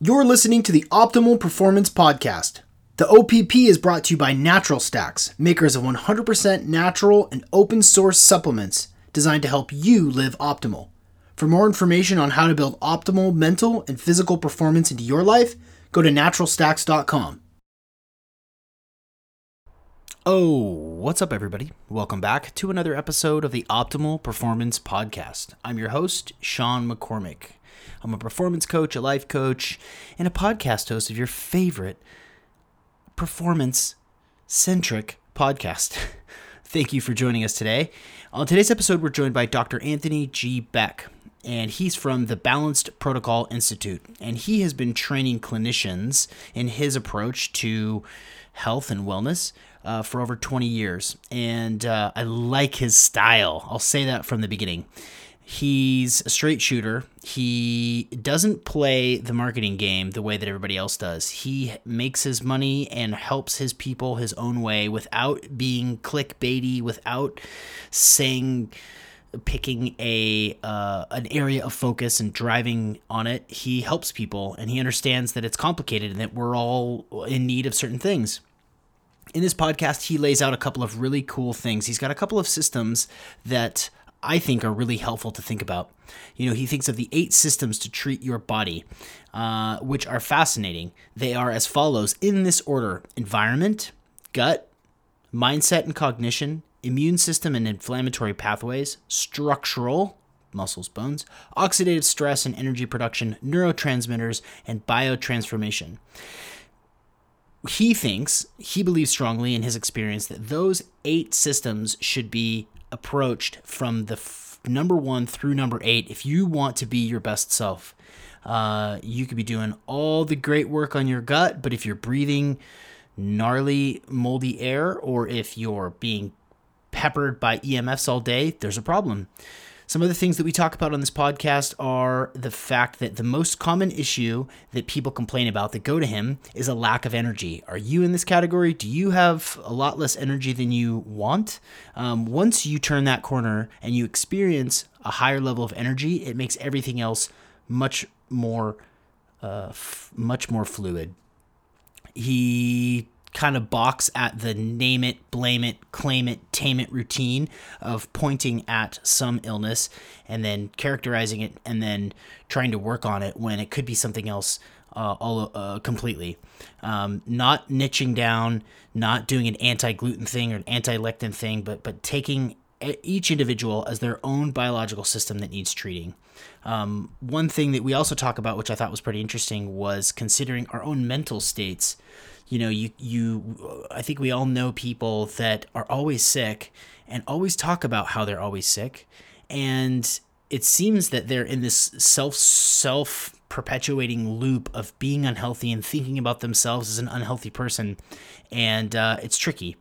You're listening to the Optimal Performance Podcast. The OPP is brought to you by Natural Stacks, makers of 100% natural and open source supplements designed to help you live optimal. For more information on how to build optimal mental and physical performance into your life, go to naturalstacks.com. Oh, what's up, everybody? Welcome back to another episode of the Optimal Performance Podcast. I'm your host, Sean McCormick. I'm a performance coach, a life coach, and a podcast host of your favorite performance centric podcast. Thank you for joining us today. On today's episode, we're joined by Dr. Anthony G. Beck, and he's from the Balanced Protocol Institute. And he has been training clinicians in his approach to health and wellness uh, for over 20 years. And uh, I like his style. I'll say that from the beginning. He's a straight shooter. He doesn't play the marketing game the way that everybody else does. He makes his money and helps his people his own way without being clickbaity, without saying picking a uh, an area of focus and driving on it. He helps people and he understands that it's complicated and that we're all in need of certain things. In this podcast, he lays out a couple of really cool things. He's got a couple of systems that I think are really helpful to think about. You know, he thinks of the eight systems to treat your body, uh, which are fascinating. They are as follows in this order environment, gut, mindset and cognition, immune system and inflammatory pathways, structural, muscles, bones, oxidative stress and energy production, neurotransmitters, and biotransformation. He thinks, he believes strongly in his experience that those eight systems should be approached from the f- number one through number eight if you want to be your best self. Uh, you could be doing all the great work on your gut, but if you're breathing gnarly, moldy air, or if you're being peppered by EMFs all day, there's a problem. Some of the things that we talk about on this podcast are the fact that the most common issue that people complain about that go to him is a lack of energy. Are you in this category? Do you have a lot less energy than you want? Um, once you turn that corner and you experience a higher level of energy, it makes everything else much more, uh, f- much more fluid. He kind of box at the name it, blame it, claim it, tame it routine of pointing at some illness and then characterizing it and then trying to work on it when it could be something else uh, all uh, completely. Um, not niching down, not doing an anti-gluten thing or an anti-lectin thing, but but taking each individual as their own biological system that needs treating. Um, one thing that we also talk about, which I thought was pretty interesting, was considering our own mental states. You know, you you I think we all know people that are always sick and always talk about how they're always sick. And it seems that they're in this self self perpetuating loop of being unhealthy and thinking about themselves as an unhealthy person. And uh, it's tricky.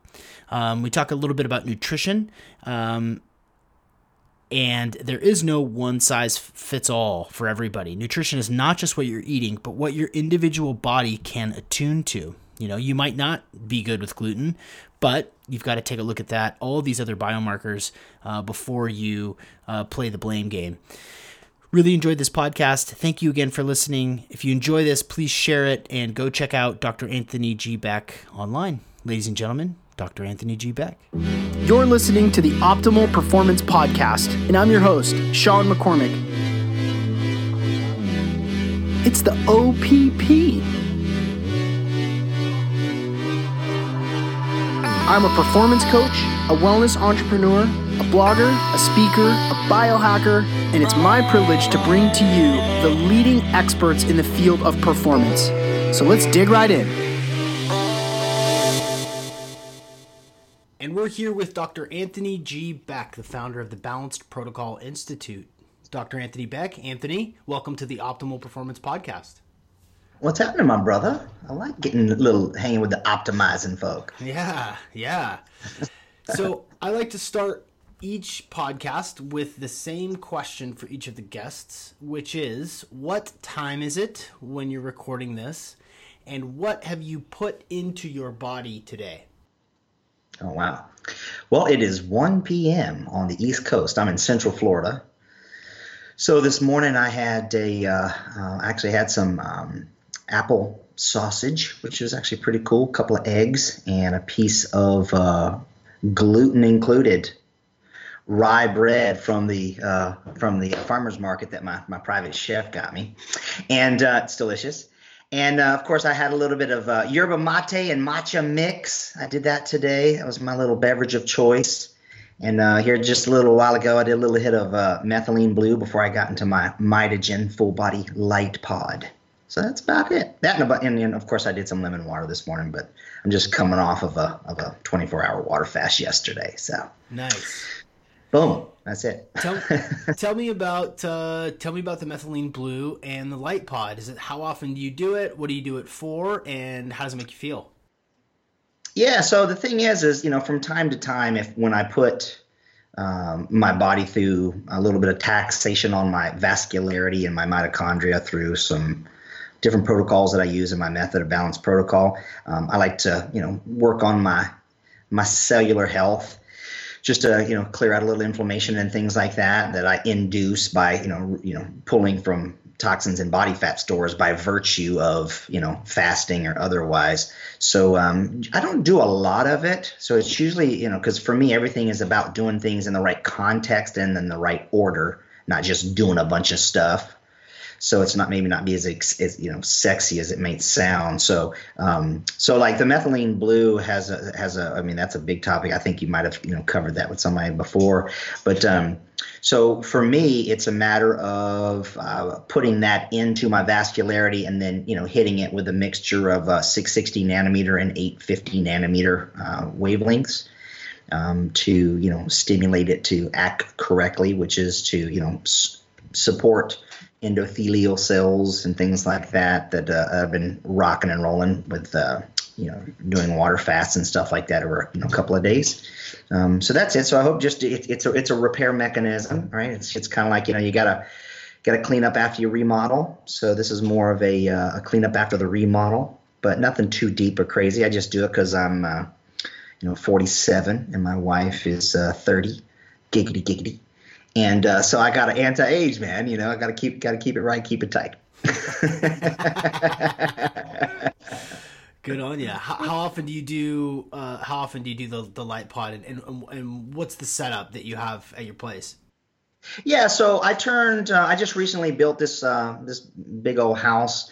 Um, we talk a little bit about nutrition. Um, and there is no one size fits all for everybody nutrition is not just what you're eating but what your individual body can attune to you know, you might not be good with gluten, but you've got to take a look at that, all these other biomarkers uh, before you uh, play the blame game. Really enjoyed this podcast. Thank you again for listening. If you enjoy this, please share it and go check out Dr. Anthony G. Beck online. Ladies and gentlemen, Dr. Anthony G. Beck. You're listening to the Optimal Performance Podcast, and I'm your host, Sean McCormick. It's the OPP. I'm a performance coach, a wellness entrepreneur, a blogger, a speaker, a biohacker, and it's my privilege to bring to you the leading experts in the field of performance. So let's dig right in. And we're here with Dr. Anthony G. Beck, the founder of the Balanced Protocol Institute. Dr. Anthony Beck. Anthony, welcome to the Optimal Performance Podcast. What's happening, my brother? I like getting a little hanging with the optimizing folk. Yeah, yeah. so I like to start each podcast with the same question for each of the guests, which is what time is it when you're recording this? And what have you put into your body today? Oh, wow. Well, it is 1 p.m. on the East Coast. I'm in Central Florida. So this morning I had a, uh, uh, actually had some um, apple sausage, which was actually pretty cool. A couple of eggs and a piece of uh, gluten included rye bread from the uh, from the farmers market that my, my private chef got me, and uh, it's delicious. And uh, of course, I had a little bit of uh, yerba mate and matcha mix. I did that today. That was my little beverage of choice. And uh, here, just a little while ago, I did a little hit of uh, methylene blue before I got into my Mitogen full body light pod. So that's about it. That and, and, and, of course I did some lemon water this morning, but I'm just coming off of a of a 24 hour water fast yesterday. So nice. Boom. That's it. tell, tell me about uh, tell me about the methylene blue and the light pod. Is it how often do you do it? What do you do it for? And how does it make you feel? Yeah. So the thing is, is you know, from time to time, if when I put um, my body through a little bit of taxation on my vascularity and my mitochondria through some different protocols that I use in my method of balance protocol. Um, I like to, you know, work on my my cellular health, just to you know clear out a little inflammation and things like that that I induce by you know you know pulling from toxins and body fat stores by virtue of you know fasting or otherwise. So um, I don't do a lot of it. So it's usually you know because for me everything is about doing things in the right context and in the right order, not just doing a bunch of stuff so it's not maybe not be as, as you know sexy as it may sound. So um, so like the methylene blue has a has a I mean that's a big topic. I think you might have you know covered that with somebody before, but um, so for me it's a matter of uh, putting that into my vascularity and then you know hitting it with a mixture of uh, 660 nanometer and 850 nanometer uh, wavelengths. Um, to you know stimulate it to act correctly, which is to you know s- support endothelial cells and things like that that uh, I've been rocking and rolling with, uh, you know, doing water fasts and stuff like that over you know, a couple of days. Um, so that's it. So I hope just it, it's a it's a repair mechanism, right? It's it's kind of like you know you gotta gotta clean up after you remodel. So this is more of a uh, a cleanup after the remodel, but nothing too deep or crazy. I just do it because I'm uh, you know 47 and my wife is uh, 30. Giggity giggity. And uh, so I got to anti-age, man. You know, I got to keep got to keep it right, keep it tight. Good on you. How, how, often do you do? Uh, how often do you do the, the light pod, and, and, and what's the setup that you have at your place? Yeah, so I turned. Uh, I just recently built this uh, this big old house.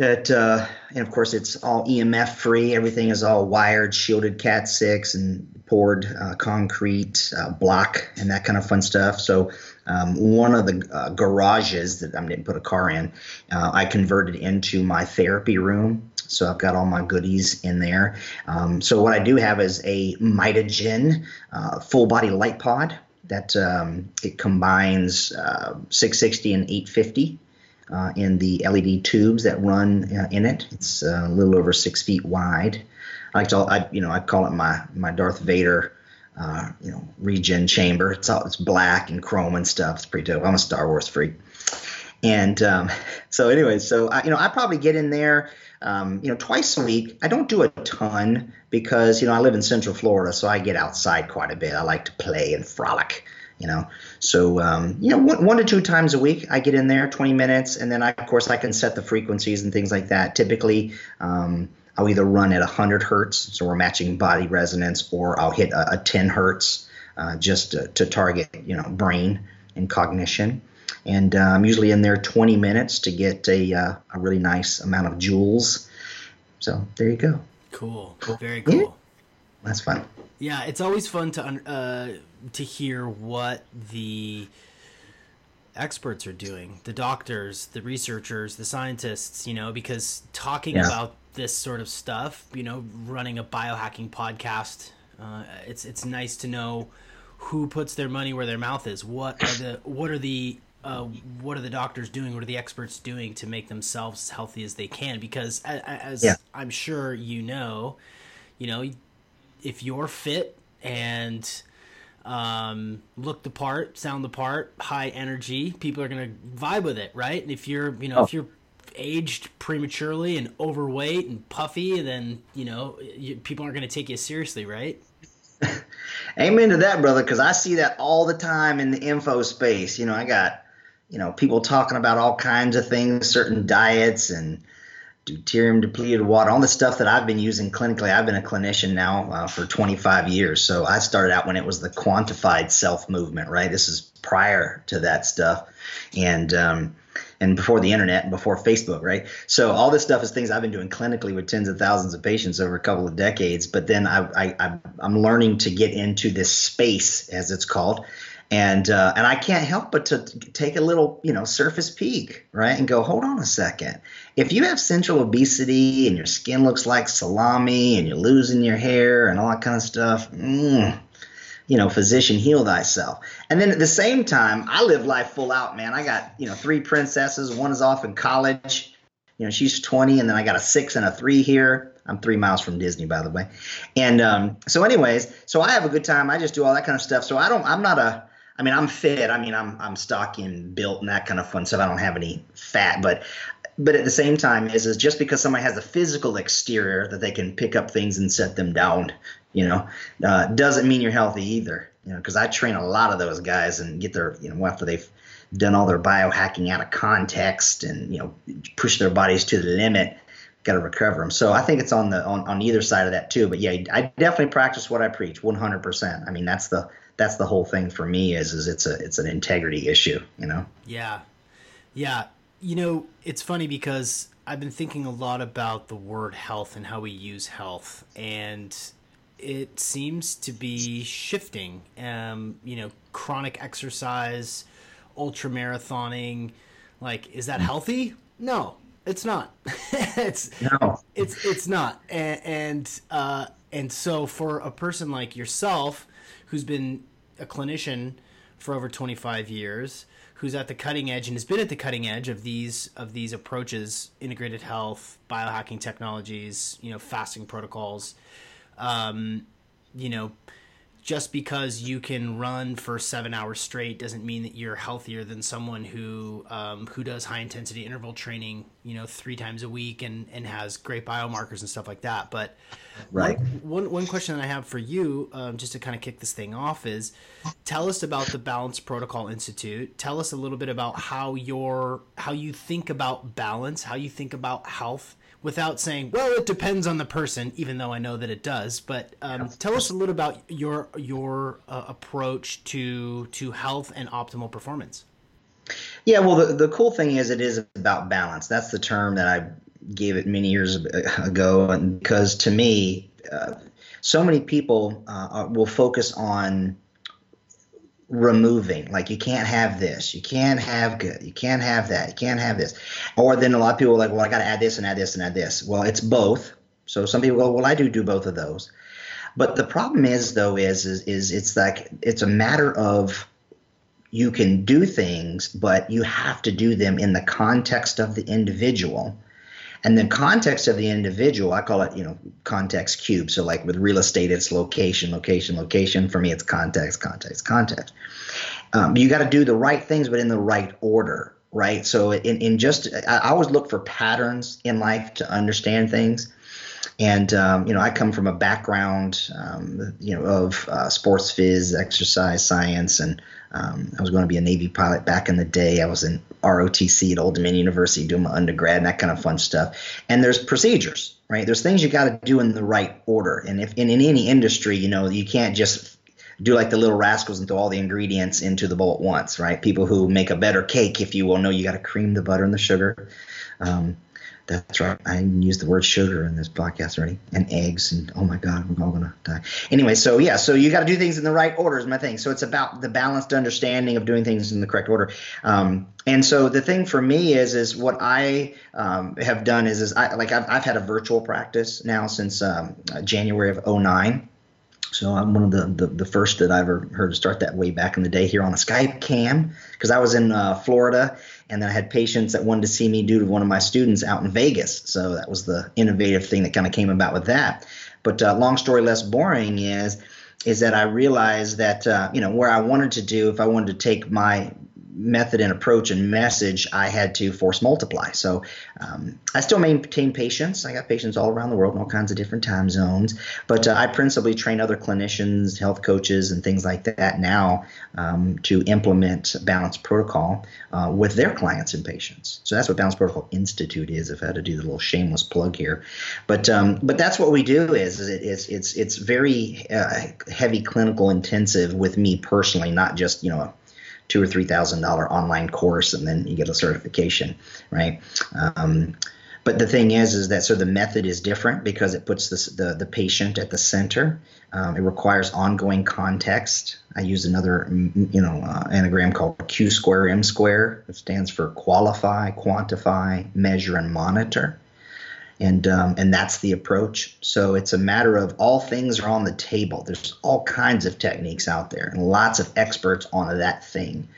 Uh, and of course it's all EMF free. Everything is all wired, shielded Cat six, and poured uh, concrete uh, block and that kind of fun stuff. So um, one of the uh, garages that I didn't put a car in, uh, I converted into my therapy room. So I've got all my goodies in there. Um, so what I do have is a Mitogen uh, full body light pod that um, it combines uh, 660 and 850. Uh, in the LED tubes that run uh, in it. It's uh, a little over six feet wide. I like to, I, you know, I call it my my Darth Vader, uh, you know, regen chamber. It's all it's black and chrome and stuff. It's pretty dope. I'm a Star Wars freak, and um, so anyway, so I, you know, I probably get in there. Um, you know, twice a week. I don't do a ton because you know I live in Central Florida, so I get outside quite a bit. I like to play and frolic you know so um, you know one, one, to two times a week i get in there 20 minutes and then I, of course i can set the frequencies and things like that typically um, I'll either run at 100 hertz, so we're matching body resonance, or I'll hit a, a 10 hertz uh, just to, to, target, you know, brain and cognition. And uh, I'm usually in there 20 minutes to get a, uh, a really nice amount of joules. So there you go. Cool. cool. Very cool. Yeah. That's fun. Yeah, it's always fun to uh, to hear what the experts are doing the doctors the researchers the scientists you know because talking yeah. about this sort of stuff you know running a biohacking podcast uh, it's it's nice to know who puts their money where their mouth is what are the what are the uh, what are the doctors doing what are the experts doing to make themselves as healthy as they can because as, yeah. i'm sure you know you know if you're fit and um, look the part, sound the part, high energy. People are gonna vibe with it, right? And if you're, you know, oh. if you're aged prematurely and overweight and puffy, then you know you, people aren't gonna take you seriously, right? Amen to that, brother. Because I see that all the time in the info space. You know, I got you know people talking about all kinds of things, certain diets and deuterium depleted water, all the stuff that I've been using clinically. I've been a clinician now uh, for 25 years. So I started out when it was the quantified self movement, right? This is prior to that stuff. And, um, and before the internet and before Facebook, right? So all this stuff is things I've been doing clinically with tens of thousands of patients over a couple of decades. But then I, I, I'm learning to get into this space, as it's called, and uh, and I can't help but to take a little you know surface peek right and go hold on a second if you have central obesity and your skin looks like salami and you're losing your hair and all that kind of stuff mm, you know physician heal thyself and then at the same time I live life full out man I got you know three princesses one is off in college you know she's 20 and then I got a six and a three here I'm three miles from Disney, by the way. And um, so, anyways, so I have a good time. I just do all that kind of stuff. So I don't. I'm not a. I mean, I'm fit. I mean, I'm I'm stocky and built and that kind of fun stuff. I don't have any fat, but but at the same time, is is just because somebody has a physical exterior that they can pick up things and set them down, you know, uh, doesn't mean you're healthy either. You know, because I train a lot of those guys and get their, you know, after they've done all their biohacking out of context and you know push their bodies to the limit got to recover them. So I think it's on the on, on either side of that too. But yeah, I definitely practice what I preach 100%. I mean, that's the that's the whole thing for me is is it's a it's an integrity issue, you know. Yeah. Yeah. You know, it's funny because I've been thinking a lot about the word health and how we use health and it seems to be shifting. Um, you know, chronic exercise, ultra marathoning, like is that healthy? No, it's not. it's no. It's it's not. And and, uh, and so for a person like yourself who's been a clinician for over 25 years who's at the cutting edge and has been at the cutting edge of these of these approaches integrated health biohacking technologies you know fasting protocols um, you know just because you can run for seven hours straight doesn't mean that you're healthier than someone who um, who does high intensity interval training, you know, three times a week and and has great biomarkers and stuff like that. But right, one one, one question that I have for you, um, just to kind of kick this thing off, is tell us about the Balance Protocol Institute. Tell us a little bit about how your how you think about balance, how you think about health without saying, well, it depends on the person, even though I know that it does. But um, tell us a little about your your uh, approach to to health and optimal performance. Yeah, well, the, the cool thing is it is about balance. That's the term that I gave it many years ago, and because to me, uh, so many people uh, will focus on removing. Like you can't have this, you can't have good, you can't have that, you can't have this. Or then a lot of people are like, well, I got to add this and add this and add this. Well, it's both. So some people go, well, I do do both of those. But the problem is though is is, is it's like it's a matter of you can do things, but you have to do them in the context of the individual and the context of the individual, I call it, you know, context cube. So like with real estate, it's location, location, location. For me, it's context, context, context. Um, you got to do the right things, but in the right order, right? So in, in just, I always look for patterns in life to understand things. And um, you know, I come from a background, um, you know, of uh, sports phys, exercise science, and um, I was going to be a Navy pilot back in the day. I was in ROTC at Old Dominion University doing my undergrad and that kind of fun stuff. And there's procedures, right? There's things you got to do in the right order. And if in, any industry, you know, you can't just do like the little rascals and throw all the ingredients into the bowl at once, right? People who make a better cake, if you will, know you got to cream the butter and the sugar. Um, that's right. I used the word sugar in this podcast already, and eggs, and oh my God, we're all gonna die. Anyway, so yeah, so you got to do things in the right order is my thing. So it's about the balanced understanding of doing things in the correct order. Um, and so the thing for me is, is what I um, have done is, is I like I've, I've had a virtual practice now since um, January of 09. So I'm one of the, the, the, first that I ever heard to start that way back in the day here on a Skype cam because I was in uh, Florida and then I had patients that wanted to see me due to one of my students out in Vegas. So that was the innovative thing that kind of came about with that. But uh, long story less boring is is that I realized that uh, you know where I wanted to do if I wanted to take my method and approach and message, I had to force multiply. So um, I still maintain patients. I got patients all around the world in all kinds of different time zones. But uh, I principally train other clinicians, health coaches, and things like that now um, to implement balance protocol uh, with their clients and patients. So that's what Balance Protocol Institute is. If I had to do the little shameless plug here, but um, but that's what we do. Is, is it, it's it's it's very uh, heavy clinical intensive with me personally, not just you know two or three thousand dollar online course and then you get a certification, right? Um, but the thing is, is that so the method is different because it puts this, the the patient at the center. Um, it requires ongoing context. I use another, you know, uh, anagram called Q square M square. It stands for qualify, quantify, measure, and monitor and um, and that's the approach. So it's a matter of all things are on the table. There's all kinds of techniques out there, and lots of experts on that thing.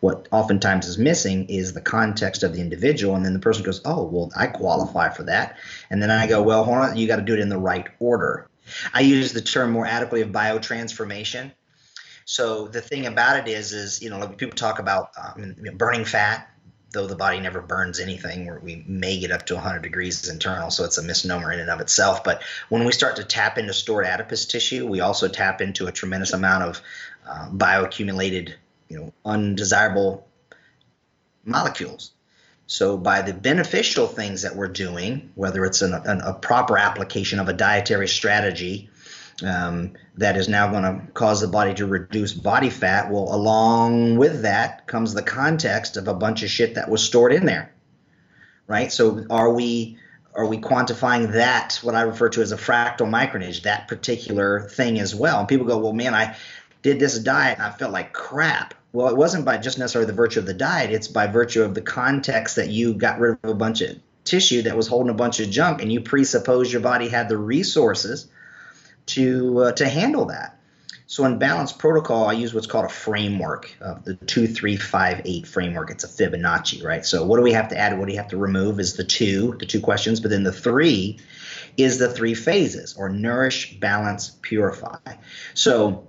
What oftentimes is missing is the context of the individual, and then the person goes, "Oh, well, I qualify for that," and then I go, "Well, hold on, you got to do it in the right order." I use the term more adequately of biotransformation. So the thing about it is, is you know, people talk about um, burning fat though the body never burns anything, we may get up to 100 degrees internal, so it's a misnomer in and of itself. But when we start to tap into stored adipose tissue, we also tap into a tremendous amount of uh, bioaccumulated, you know, undesirable molecules. So by the beneficial things that we're doing, whether it's an, an, a proper application of a dietary strategy um, that is now going to cause the body to reduce body fat. Well, along with that comes the context of a bunch of shit that was stored in there, right? So are we are we quantifying that what I refer to as a fractal micronage, that particular thing as well? And people go, well, man, I did this diet and I felt like crap. Well, it wasn't by just necessarily the virtue of the diet; it's by virtue of the context that you got rid of a bunch of tissue that was holding a bunch of junk, and you presuppose your body had the resources to uh, to handle that. So in balanced protocol, I use what's called a framework, uh, the two, three, five, eight framework. It's a Fibonacci, right? So what do we have to add? What do you have to remove? Is the two, the two questions, but then the three is the three phases, or nourish, balance, purify. So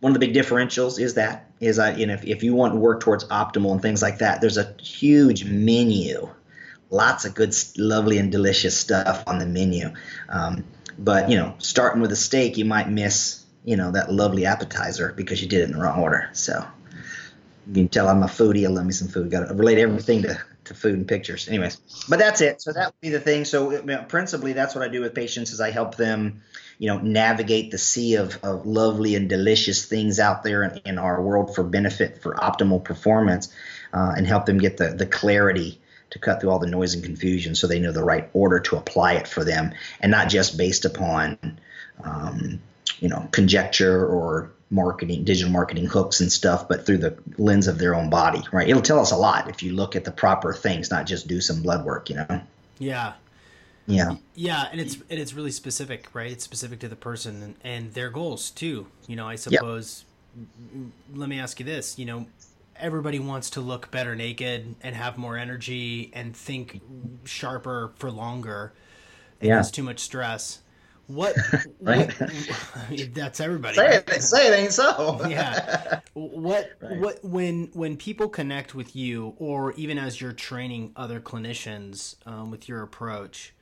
one of the big differentials is that is I, you know if, if you want to work towards optimal and things like that, there's a huge menu, lots of good, lovely, and delicious stuff on the menu. Um, but you know, starting with a steak, you might miss you know that lovely appetizer because you did it in the wrong order. So you can tell I'm a foodie. I love me some food. Got to relate everything to, to food and pictures. Anyways, but that's it. So that would be the thing. So you know, principally, that's what I do with patients is I help them, you know, navigate the sea of, of lovely and delicious things out there in, in our world for benefit for optimal performance, uh, and help them get the the clarity to cut through all the noise and confusion so they know the right order to apply it for them and not just based upon um, you know conjecture or marketing digital marketing hooks and stuff but through the lens of their own body right? It'll tell us a lot if you look at the proper things not just do some blood work you know? Yeah. Yeah. Yeah and it's and it's really specific right? It's specific to the person and, and their goals too you know i suppose. Yep. let me ask you this you know everybody wants to look better naked and have more energy and think sharper for longer. And yeah. too much stress. What? right. What, that's everybody. Say right? it. Say it ain't so. yeah. What? Right. What? When when people connect with you, or even as you're training other clinicians um, with your approach,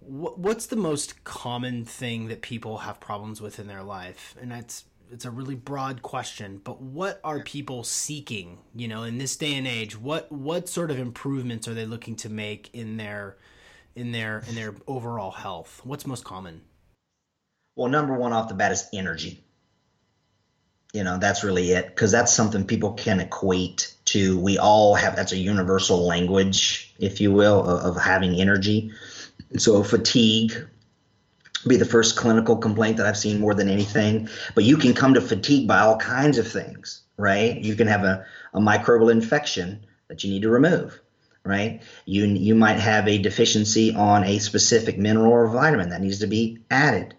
what, what's the most common thing that people have problems with in their life? And that's it's a really broad question, but what are people seeking? You know, in this day and age, what what sort of improvements are they looking to make in their in their in their overall health? What's most common? Well, number one off the bat is energy. You know, that's really it because that's something people can equate to. We all have that's a universal language, if you will, of, of having energy. So fatigue be the first clinical complaint that I've seen more than anything. But you can come to fatigue by all kinds of things, right? You can have a, a microbial infection that you need to remove, right? You you might have a deficiency on a specific mineral or vitamin that needs to be added.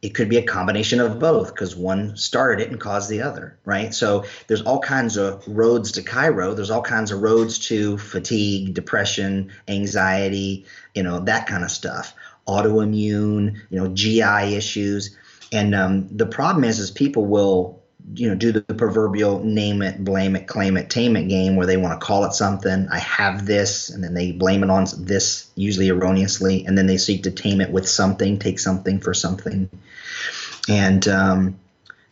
It could be a combination of both because one started it and caused the other, right? So there's all kinds of roads to Cairo. There's all kinds of roads to fatigue, depression, anxiety, you know, that kind of stuff autoimmune, you know, GI issues. And um, the problem is, is people will you know, do the proverbial name it, blame it, claim it, tame it game where they want to call it something. I have this, and then they blame it on this, usually erroneously, and then they seek to tame it with something, take something for something. And um,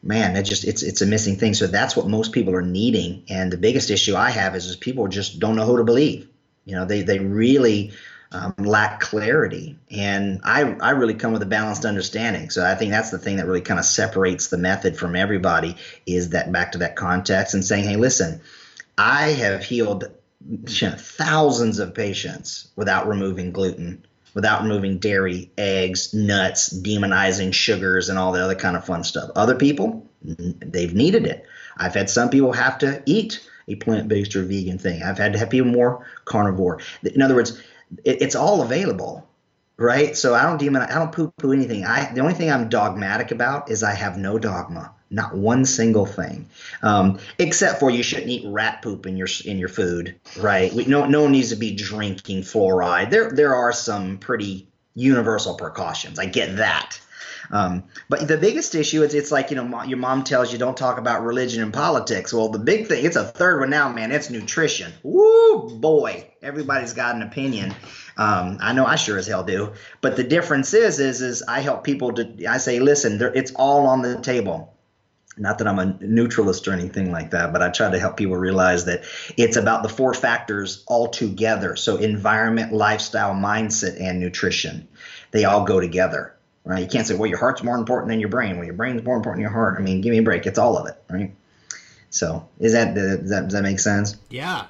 man, it just it's it's a missing thing. So that's what most people are needing. And the biggest issue I have is, is people just don't know who to believe. You know, they they really um, lack clarity. And I, I really come with a balanced understanding. So I think that's the thing that really kind of separates the method from everybody is that back to that context and saying, hey, listen, I have healed thousands of patients without removing gluten, without removing dairy, eggs, nuts, demonizing sugars, and all the other kind of fun stuff. Other people, they've needed it. I've had some people have to eat a plant based or vegan thing. I've had to have people more carnivore. In other words, it, it's all available, right? So I don't demon, I don't poo poo anything. I the only thing I'm dogmatic about is I have no dogma, not one single thing, um, except for you shouldn't eat rat poop in your in your food, right? We, no no one needs to be drinking fluoride. There there are some pretty universal precautions. I get that. Um, but the biggest issue is it's like you know your mom tells you don't talk about religion and politics. Well, the big thing it's a third one now, man. It's nutrition. Woo boy, everybody's got an opinion. Um, I know I sure as hell do. But the difference is, is, is I help people to. I say, listen, it's all on the table. Not that I'm a neutralist or anything like that, but I try to help people realize that it's about the four factors all together. So environment, lifestyle, mindset, and nutrition. They all go together right? You can't say, well, your heart's more important than your brain. Well, your brain's more important than your heart. I mean, give me a break. It's all of it, right? So, is that does that, does that make sense? Yeah.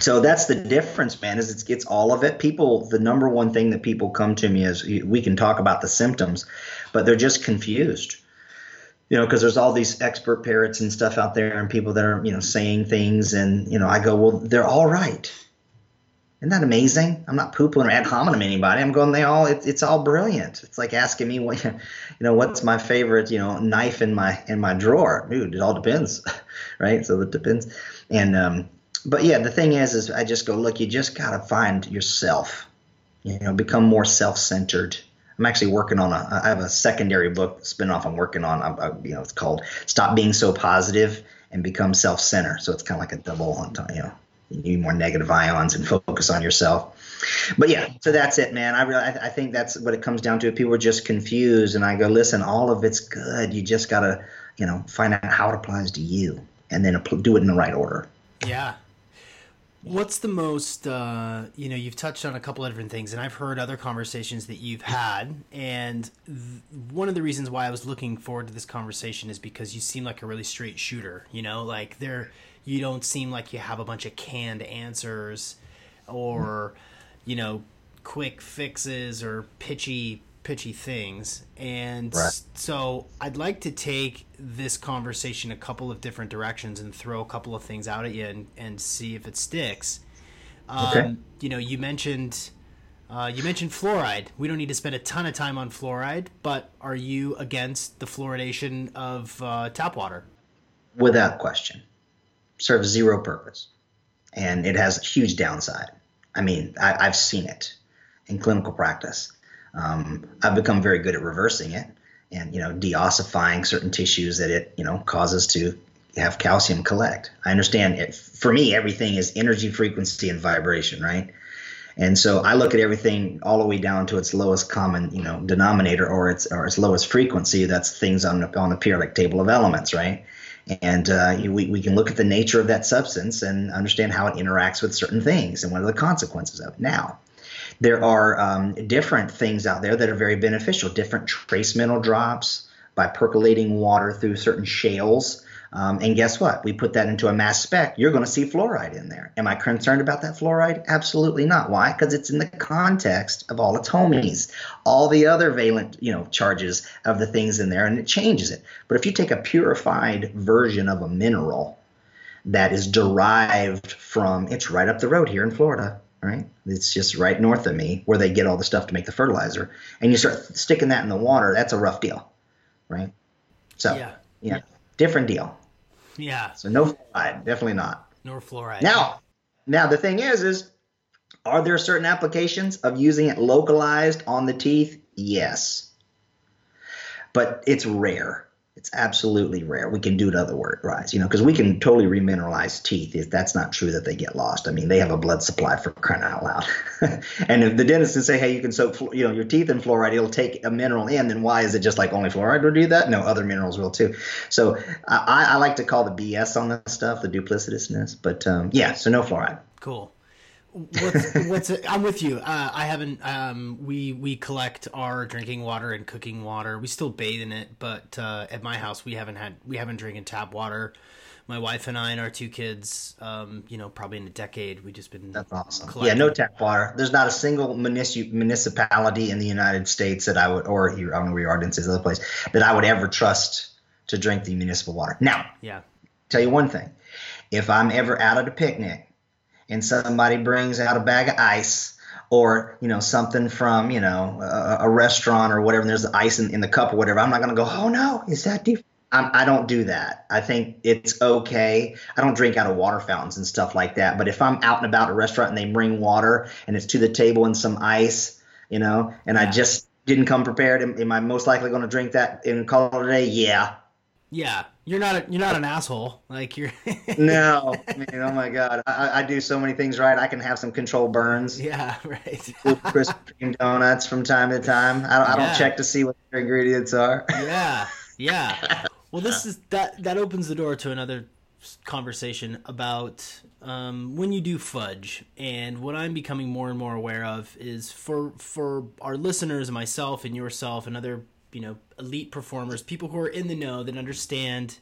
So that's the difference, man. Is it's it's all of it. People, the number one thing that people come to me is we can talk about the symptoms, but they're just confused. You know, because there's all these expert parrots and stuff out there, and people that are you know saying things, and you know, I go, well, they're all right. Isn't that amazing? I'm not poo pooing or ad hominem anybody. I'm going, they all, it, it's all brilliant. It's like asking me what, you know, what's my favorite, you know, knife in my, in my drawer. Dude, it all depends. right. So it depends. And, um, but yeah, the thing is, is I just go, look, you just got to find yourself, you know, become more self-centered. I'm actually working on a, I have a secondary book spinoff I'm working on, I, I, you know, it's called Stop Being So Positive and Become Self-Centered. So it's kind of like a double you know, you need more negative ions and focus on yourself. But yeah, so that's it, man. I really, I think that's what it comes down to. People are just confused, and I go, listen, all of it's good. You just gotta, you know, find out how it applies to you, and then do it in the right order. Yeah. What's the most, uh, you know, you've touched on a couple of different things, and I've heard other conversations that you've had. And th- one of the reasons why I was looking forward to this conversation is because you seem like a really straight shooter, you know, like there you don't seem like you have a bunch of canned answers or you know quick fixes or pitchy pitchy things and right. so i'd like to take this conversation a couple of different directions and throw a couple of things out at you and, and see if it sticks um, okay. you know you mentioned uh, you mentioned fluoride. We don't need to spend a ton of time on fluoride, but are you against the fluoridation of uh, tap water? Without question serves zero purpose and it has a huge downside. I mean, I, have seen it in clinical practice. Um, I've become very good at reversing it and, you know, deossifying certain tissues that it, you know, causes to have calcium collect. I understand it. For me, everything is energy, frequency, and vibration, right? And so I look at everything all the way down to its lowest common, you know, denominator or its or its lowest frequency. That's things on the, on the periodic table of elements, right? And uh, we, we can look at the nature of that substance and understand how it interacts with certain things and what are the consequences of it. Now, there are um, different things out there that are very beneficial, different trace mineral drops by percolating water through certain shales um, and guess what? We put that into a mass spec. You're going to see fluoride in there. Am I concerned about that fluoride? Absolutely not. Why? Because it's in the context of all its homies, all the other valent, you know, charges of the things in there, and it changes it. But if you take a purified version of a mineral that is derived from, it's right up the road here in Florida, right? It's just right north of me where they get all the stuff to make the fertilizer, and you start sticking that in the water. That's a rough deal, right? So, yeah. yeah different deal. Yeah. So no fluoride, definitely not. Nor fluoride. Now, now the thing is, is are there certain applications of using it localized on the teeth? Yes. But it's rare. It's absolutely rare. We can do it otherwise, you know, because we can totally remineralize teeth. If that's not true that they get lost. I mean, they have a blood supply for crying out loud. and if the dentist can say, hey, you can soak, you know, your teeth in fluoride, it'll take a mineral in. Then why is it just like only fluoride will do that? No, other minerals will too. So I, I like to call the BS on this stuff, the duplicitousness. But um, yeah, so no fluoride. Cool what's what's it, I'm with you. Uh, I haven't. Um, we we collect our drinking water and cooking water. We still bathe in it, but uh, at my house we haven't had we haven't drinking tap water. My wife and I and our two kids, um, you know, probably in a decade, we just been. That's awesome. Collecting. Yeah, no tap water. There's not a single municipality in the United States that I would, or here, I don't know where you are, didn't other place, that I would ever trust to drink the municipal water. Now, yeah, tell you one thing: if I'm ever out at a picnic and somebody brings out a bag of ice or you know something from you know a, a restaurant or whatever and there's ice in, in, the cup or whatever i'm not going to go oh no is that deep? I'm, i do not do that. I think it's okay. I don't drink out of water fountains and stuff like that but if i'm out and about a restaurant and they bring water and it's to the table and some ice you know and yeah. i just didn't come prepared am, am i most likely going to drink that and call it a day? Yeah. Yeah, you're not a, you're not an asshole. Like you're. no, man, oh my god, I, I, do so many things right. I can have some control burns. Yeah, right. Krispy Kreme donuts from time to time. I don't, I don't check to see what their ingredients are. yeah, yeah. Well, this is that that opens the door to another conversation about um, when you do fudge and what i'm becoming more and more aware of is for for our listeners myself and yourself and other you know elite performers, people who are in the know that understand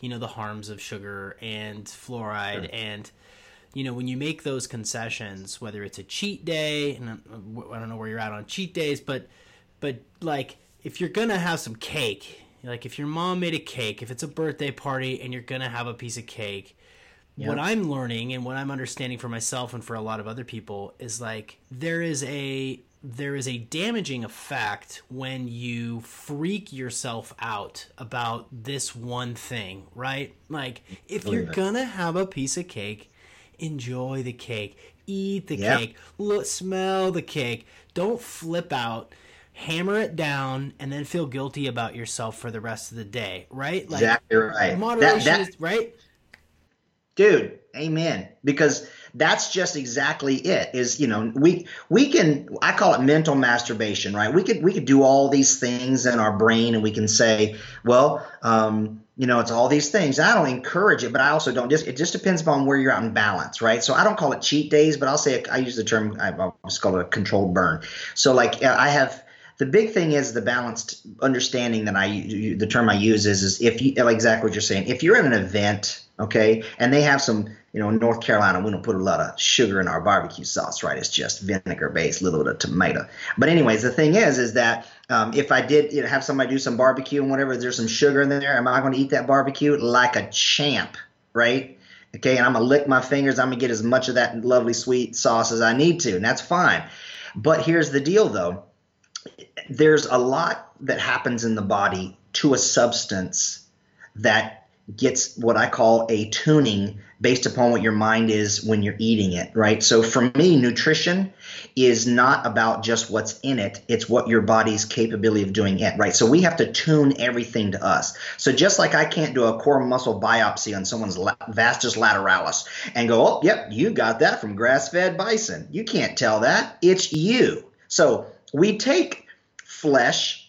you know the harms of sugar and fluoride sure. and you know when you make those concessions whether it's a cheat day and i don't know where you're at on cheat days but but like if you're gonna have some cake like if your mom made a cake if it's a birthday party and you're gonna have a piece of cake yep. what i'm learning and what i'm understanding for myself and for a lot of other people is like there is a there is a damaging effect when you freak yourself out about this one thing, right? Like, if oh, you're gonna have a piece of cake, enjoy the cake, eat the yep. cake, look, smell the cake. Don't flip out, hammer it down, and then feel guilty about yourself for the rest of the day, right? Like, exactly right. Moderation, that, that, is, right? Dude, amen. Because that's just exactly it is you know we we can i call it mental masturbation right? We could we could do all these things in our brain and we can say well um, you know it's all these things. I don't encourage it but i also don't just it just depends upon where you're out in balance right? So i don't call it cheat days but i'll say i use the term i just call it a controlled burn. So like i have the big thing is the balanced understanding that I the term I use is is if you like exactly what you're saying. If you're in an event, okay, and they have some you know, in North Carolina, we don't put a lot of sugar in our barbecue sauce, right? It's just vinegar based, a little bit of tomato. But anyways, the thing is, is that um, if I did you know, have somebody do some barbecue and whatever, there's some sugar in there. Am I going to eat that barbecue like a champ, right? Okay, and I'm gonna lick my fingers. I'm gonna get as much of that lovely sweet sauce as I need to, and that's fine. But here's the deal, though. There's a lot that happens in the body to a substance that gets what I call a tuning based upon what your mind is when you're eating it, right? So for me, nutrition is not about just what's in it, it's what your body's capability of doing it, right? So we have to tune everything to us. So just like I can't do a core muscle biopsy on someone's vastus lateralis and go, oh, yep, you got that from grass fed bison. You can't tell that. It's you. So we take flesh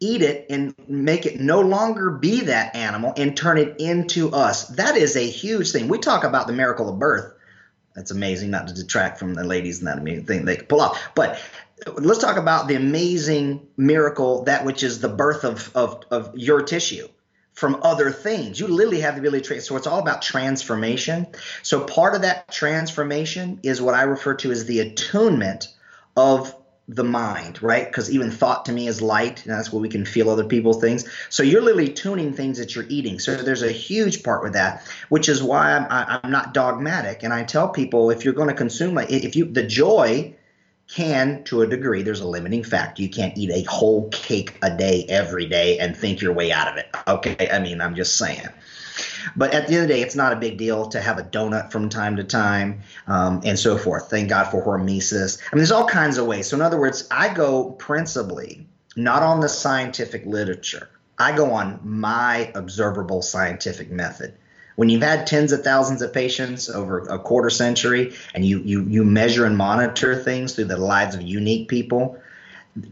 eat it and make it no longer be that animal and turn it into us. That is a huge thing. We talk about the miracle of birth. That's amazing, not to detract from the ladies and that amazing thing they can pull off. But let's talk about the amazing miracle, that which is the birth of, of, of your tissue from other things. You literally have the ability to. So it's all about transformation. So part of that transformation is what I refer to as the attunement of the mind, right? Because even thought to me is light, and that's where we can feel other people's things. So you're literally tuning things that you're eating. So there's a huge part with that, which is why I'm, I'm not dogmatic. And I tell people if you're going to consume, if you the joy can to a degree there's a limiting factor you can't eat a whole cake a day every day and think your way out of it okay i mean i'm just saying but at the end of the day, it's not a big deal to have a donut from time to time um, and so forth. Thank God for hormesis. I mean, there's all kinds of ways. So, in other words, I go principally not on the scientific literature. I go on my observable scientific method. When you've had tens of thousands of patients over a quarter century and you, you, you measure and monitor things through the lives of unique people,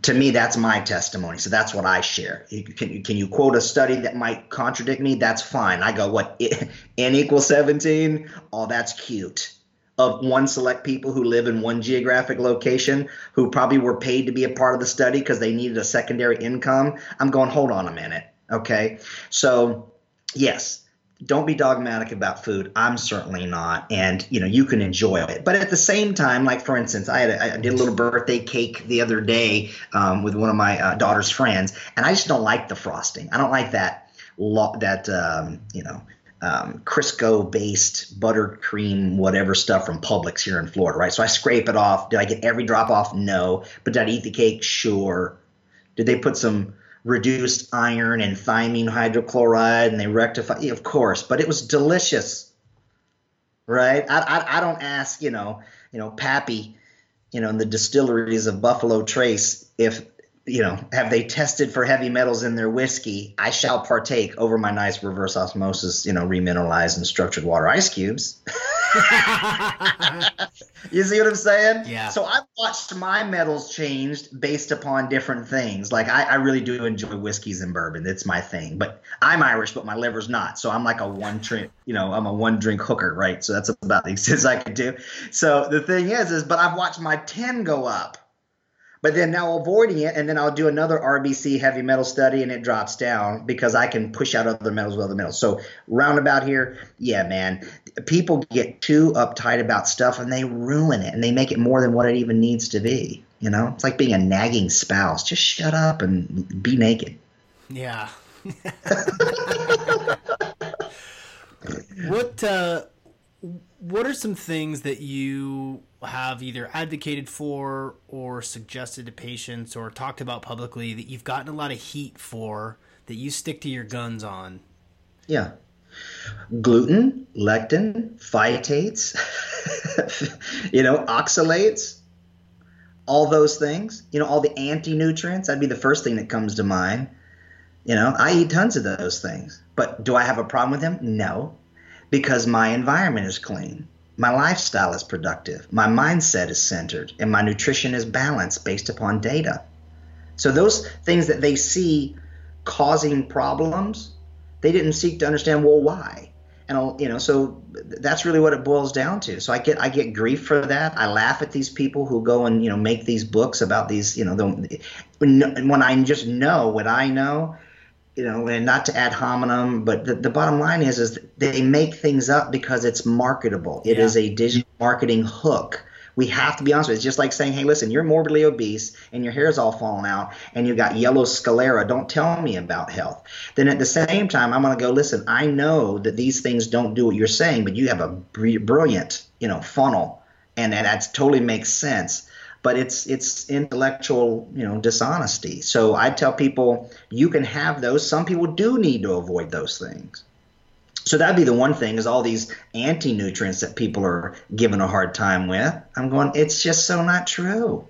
to me, that's my testimony. So that's what I share. Can, can you quote a study that might contradict me? That's fine. I go, what, n equals 17? Oh, that's cute of one select people who live in one geographic location who probably were paid to be a part of the study because they needed a secondary income. I'm going, hold on a minute. Okay. So, yes, don't be dogmatic about food. I'm certainly not. And, you know, you can enjoy it. But at the same time, like for instance, I, had a, I did a little birthday cake the other day um, with one of my uh, daughter's friends, and I just don't like the frosting. I don't like that, lo- that, um, you know, um, Crisco based buttercream, whatever stuff from Publix here in Florida, right? So I scrape it off. Did I get every drop off? No. But did I eat the cake? Sure. Did they put some reduced iron and thiamine hydrochloride and they rectify? Of course. But it was delicious, right? I, I, I don't ask, you know, you know, Pappy, you know, in the distilleries of Buffalo Trace if you know, have they tested for heavy metals in their whiskey? I shall partake over my nice reverse osmosis, you know, remineralized and structured water ice cubes. you see what I'm saying? Yeah. So I've watched my metals changed based upon different things. Like I, I really do enjoy whiskeys and bourbon. It's my thing. But I'm Irish, but my liver's not. So I'm like a one drink, you know, I'm a one drink hooker, right? So that's about the extent I could do. So the thing is, is but I've watched my 10 go up but then now avoiding it, and then I'll do another RBC heavy metal study, and it drops down because I can push out other metals with other metals. So roundabout here, yeah, man, people get too uptight about stuff, and they ruin it, and they make it more than what it even needs to be. You know, it's like being a nagging spouse. Just shut up and be naked. Yeah. what uh, what are some things that you have either advocated for or suggested to patients or talked about publicly that you've gotten a lot of heat for that you stick to your guns on? Yeah. Gluten, lectin, phytates, you know, oxalates, all those things, you know, all the anti nutrients, that'd be the first thing that comes to mind. You know, I eat tons of those things. But do I have a problem with them? No, because my environment is clean my lifestyle is productive, my mindset is centered, and my nutrition is balanced based upon data. So those things that they see causing problems, they didn't seek to understand well why. And you know, so that's really what it boils down to. So I get I get grief for that. I laugh at these people who go and you know make these books about these you know the, when I just know what I know you know, and not to ad hominem, but the, the bottom line is, is they make things up because it's marketable. It yeah. is a digital marketing hook. We have to be honest with it. It's just like saying, hey, listen, you're morbidly obese and your hair's all falling out and you got yellow sclera. Don't tell me about health. Then at the same time, I'm going to go, listen, I know that these things don't do what you're saying, but you have a brilliant, you know, funnel and that totally makes sense but it's it's intellectual you know dishonesty. So i tell people you can have those. Some people do need to avoid those things. So that'd be the one thing is all these anti-nutrients that people are given a hard time with. I'm going it's just so not true.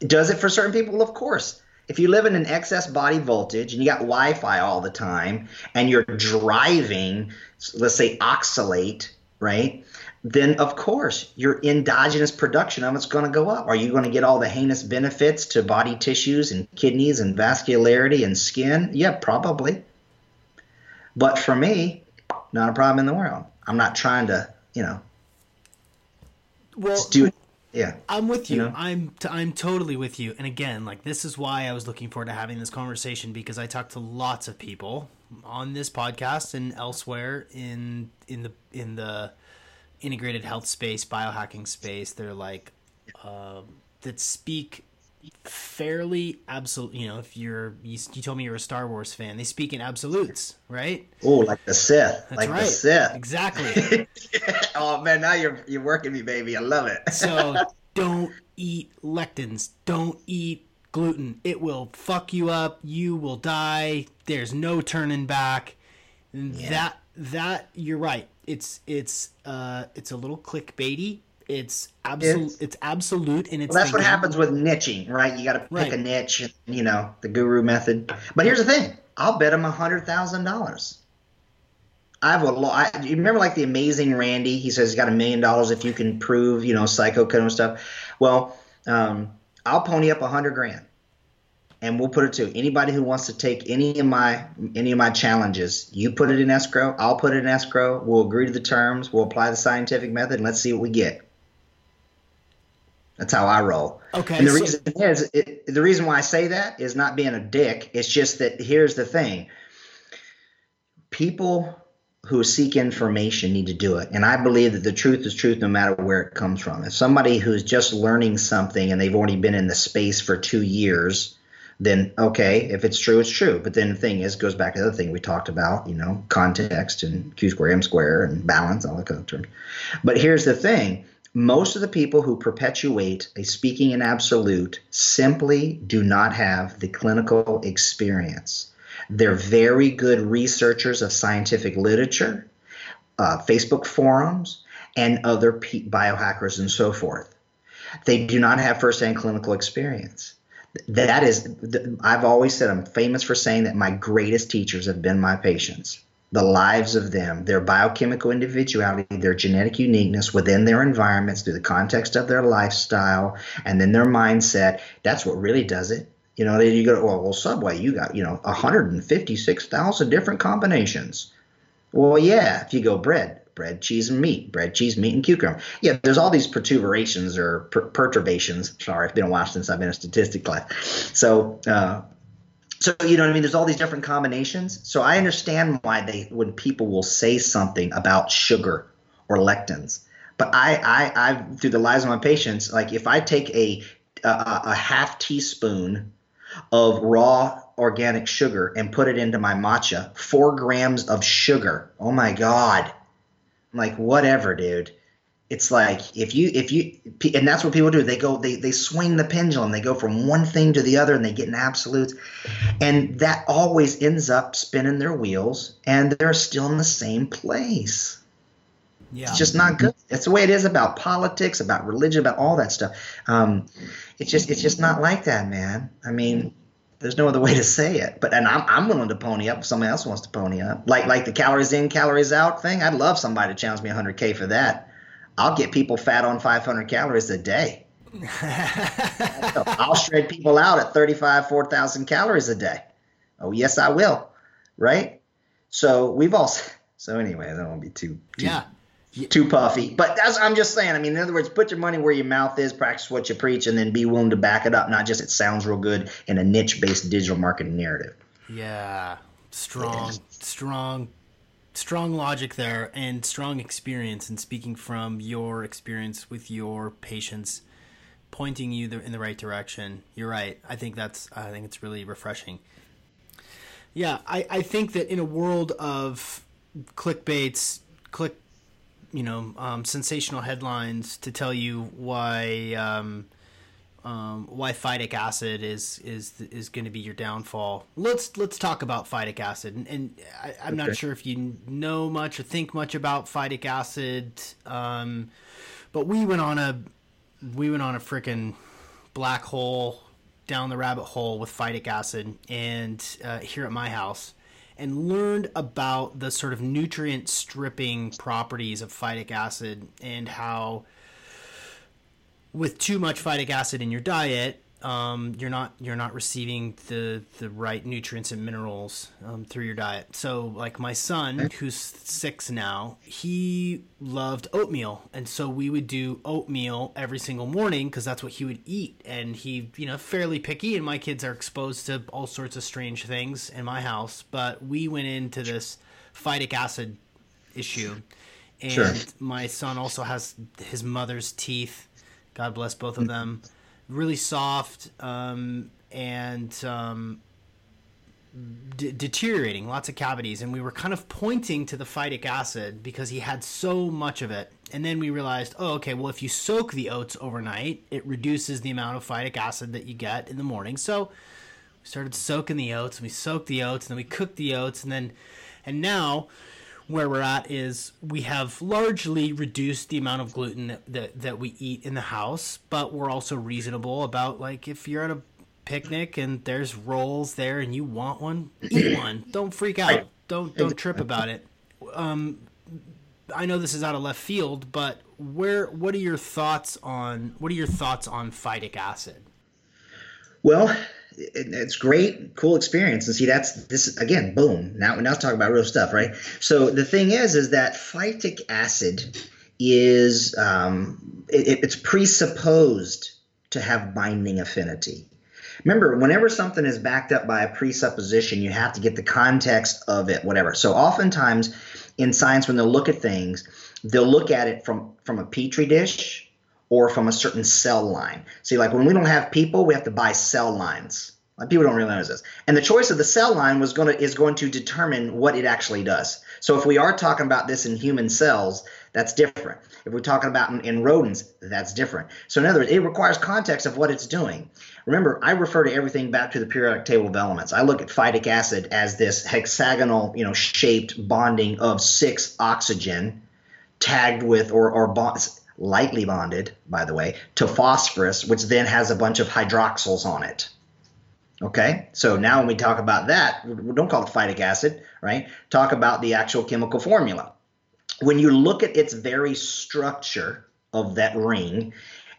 Does it for certain people? Of course. If you live in an excess body voltage and you got wi-fi all the time and you're driving let's say oxalate right then of course your endogenous production of it's going to go up. Are you going to get all the heinous benefits to body tissues and kidneys and vascularity and skin? Yeah, probably. But for me, not a problem in the world. I'm not trying to, you know, well, do it. Yeah, I'm with you. you know? I'm t- I'm totally with you. And again, like this is why I was looking forward to having this conversation because I talk to lots of people on this podcast and elsewhere in in the in the integrated health space, biohacking space. They're like uh, that speak fairly absolute. You know, if you're you, you, told me you're a Star Wars fan, they speak in absolutes, right? Oh, like the Sith, That's like right. the Sith, exactly. oh man, now you're you're working me, baby. I love it. so don't eat lectins. Don't eat gluten. It will fuck you up. You will die. There's no turning back. Yeah. That that you're right it's it's uh it's a little clickbaity. It's absolute. It's, it's, absolute, and it's. Well, that's what happens with niching, right? You got to pick right. a niche, you know, the guru method. But here's the thing: I'll bet him a hundred thousand dollars. I have a lot. You remember like the amazing Randi? He says he's got a million dollars if you can prove, you know, psycho kind of stuff. Well, um, I'll pony up a hundred grand, and we'll put it to anybody who wants to take any of my any of my challenges. You put it in escrow. I'll put it in escrow. We'll agree to the terms. We'll apply the scientific method, and let's see what we get. That's how I roll. Okay. And the so- reason is it, the reason why I say that is not being a dick. It's just that here's the thing. People who seek information need to do it. And I believe that the truth is truth no matter where it comes from. If somebody who's just learning something and they've already been in the space for two years, then okay, if it's true, it's true. But then the thing is, goes back to the other thing we talked about, you know, context and Q square, M square, and balance, all that kind of terms. But here's the thing most of the people who perpetuate a speaking in absolute simply do not have the clinical experience. They're very good researchers of scientific literature, uh, Facebook forums, and other biohackers and so forth. They do not have firsthand clinical experience. That is, I've always said I'm famous for saying that my greatest teachers have been my patients the lives of them, their biochemical individuality, their genetic uniqueness within their environments through the context of their lifestyle, and then their mindset. That's what really does it. You know, then you go, well, well, Subway, you got, you know, 156,000 different combinations. Well, yeah, if you go bread, bread, cheese, and meat, bread, cheese, meat, and cucumber. Yeah, there's all these perturbations or per- perturbations. Sorry, it's been a while since I've been in a statistics class. So, uh, so you know what I mean? There's all these different combinations. So I understand why they when people will say something about sugar or lectins. But I, I, I through the lives of my patients, like if I take a a, a half teaspoon of raw organic sugar and put it into my matcha, four grams of sugar. Oh my god! Like, whatever, dude. It's like if you if you and that's what people do. They go they they swing the pendulum. They go from one thing to the other and they get in absolutes. And that always ends up spinning their wheels and they're still in the same place. Yeah. it's just not good. It's the way it is about politics about religion about all that stuff. Um, it's just it's just not like that man. I mean there's no other way to say it but and i'm, I'm willing to pony up if somebody else wants to pony up like like the calories in calories out thing i'd love somebody to challenge me 100k for that I'll get people fat on 500 calories a day. I'll shred people out at 35, 4,000 calories a day. Oh, yes, I will. Right? So we've all, so anyway, I won't be too, too yeah. Too puffy, but that's I'm just saying. I mean, in other words, put your money where your mouth is, practice what you preach, and then be willing to back it up. Not just it sounds real good in a niche-based digital marketing narrative. Yeah, strong, yeah. strong strong logic there and strong experience and speaking from your experience with your patients pointing you in the right direction you're right i think that's i think it's really refreshing yeah i, I think that in a world of clickbaits click you know um, sensational headlines to tell you why um, um, why phytic acid is is is going to be your downfall. Let's let's talk about phytic acid, and, and I, am okay. not sure if you know much or think much about phytic acid, um, but we went on a we went on a freaking black hole down the rabbit hole with phytic acid, and uh, here at my house. And learned about the sort of nutrient stripping properties of phytic acid and how with too much phytic acid in your diet, um, you're not you're not receiving the the right nutrients and minerals um, through your diet. So, like my son, who's six now, he loved oatmeal, and so we would do oatmeal every single morning because that's what he would eat. And he, you know, fairly picky, and my kids are exposed to all sorts of strange things in my house. But we went into this phytic acid issue, and sure. my son also has his mother's teeth God bless both of them. Really soft um, and um, deteriorating, lots of cavities. And we were kind of pointing to the phytic acid because he had so much of it. And then we realized, oh, okay, well, if you soak the oats overnight, it reduces the amount of phytic acid that you get in the morning. So we started soaking the oats, and we soaked the oats, and then we cooked the oats, and then, and now where we're at is we have largely reduced the amount of gluten that, that, that we eat in the house, but we're also reasonable about like if you're at a picnic and there's rolls there and you want one, eat one. Don't freak out. Don't don't trip about it. Um, I know this is out of left field, but where what are your thoughts on what are your thoughts on phytic acid? Well, it, it's great, cool experience. And see, that's this again, boom. Now, now let's talk about real stuff, right? So the thing is, is that phytic acid is um, it, it's presupposed to have binding affinity. Remember, whenever something is backed up by a presupposition, you have to get the context of it, whatever. So oftentimes in science, when they'll look at things, they'll look at it from from a petri dish or from a certain cell line. See, like when we don't have people, we have to buy cell lines. Like people don't realize this. And the choice of the cell line was going to is going to determine what it actually does. So if we are talking about this in human cells, that's different. If we're talking about in, in rodents, that's different. So in other words, it requires context of what it's doing. Remember, I refer to everything back to the periodic table of elements. I look at phytic acid as this hexagonal, you know, shaped bonding of six oxygen tagged with or or bonds lightly bonded, by the way, to phosphorus, which then has a bunch of hydroxyls on it. Okay, so now when we talk about that, don't call it phytic acid, right? Talk about the actual chemical formula. When you look at its very structure of that ring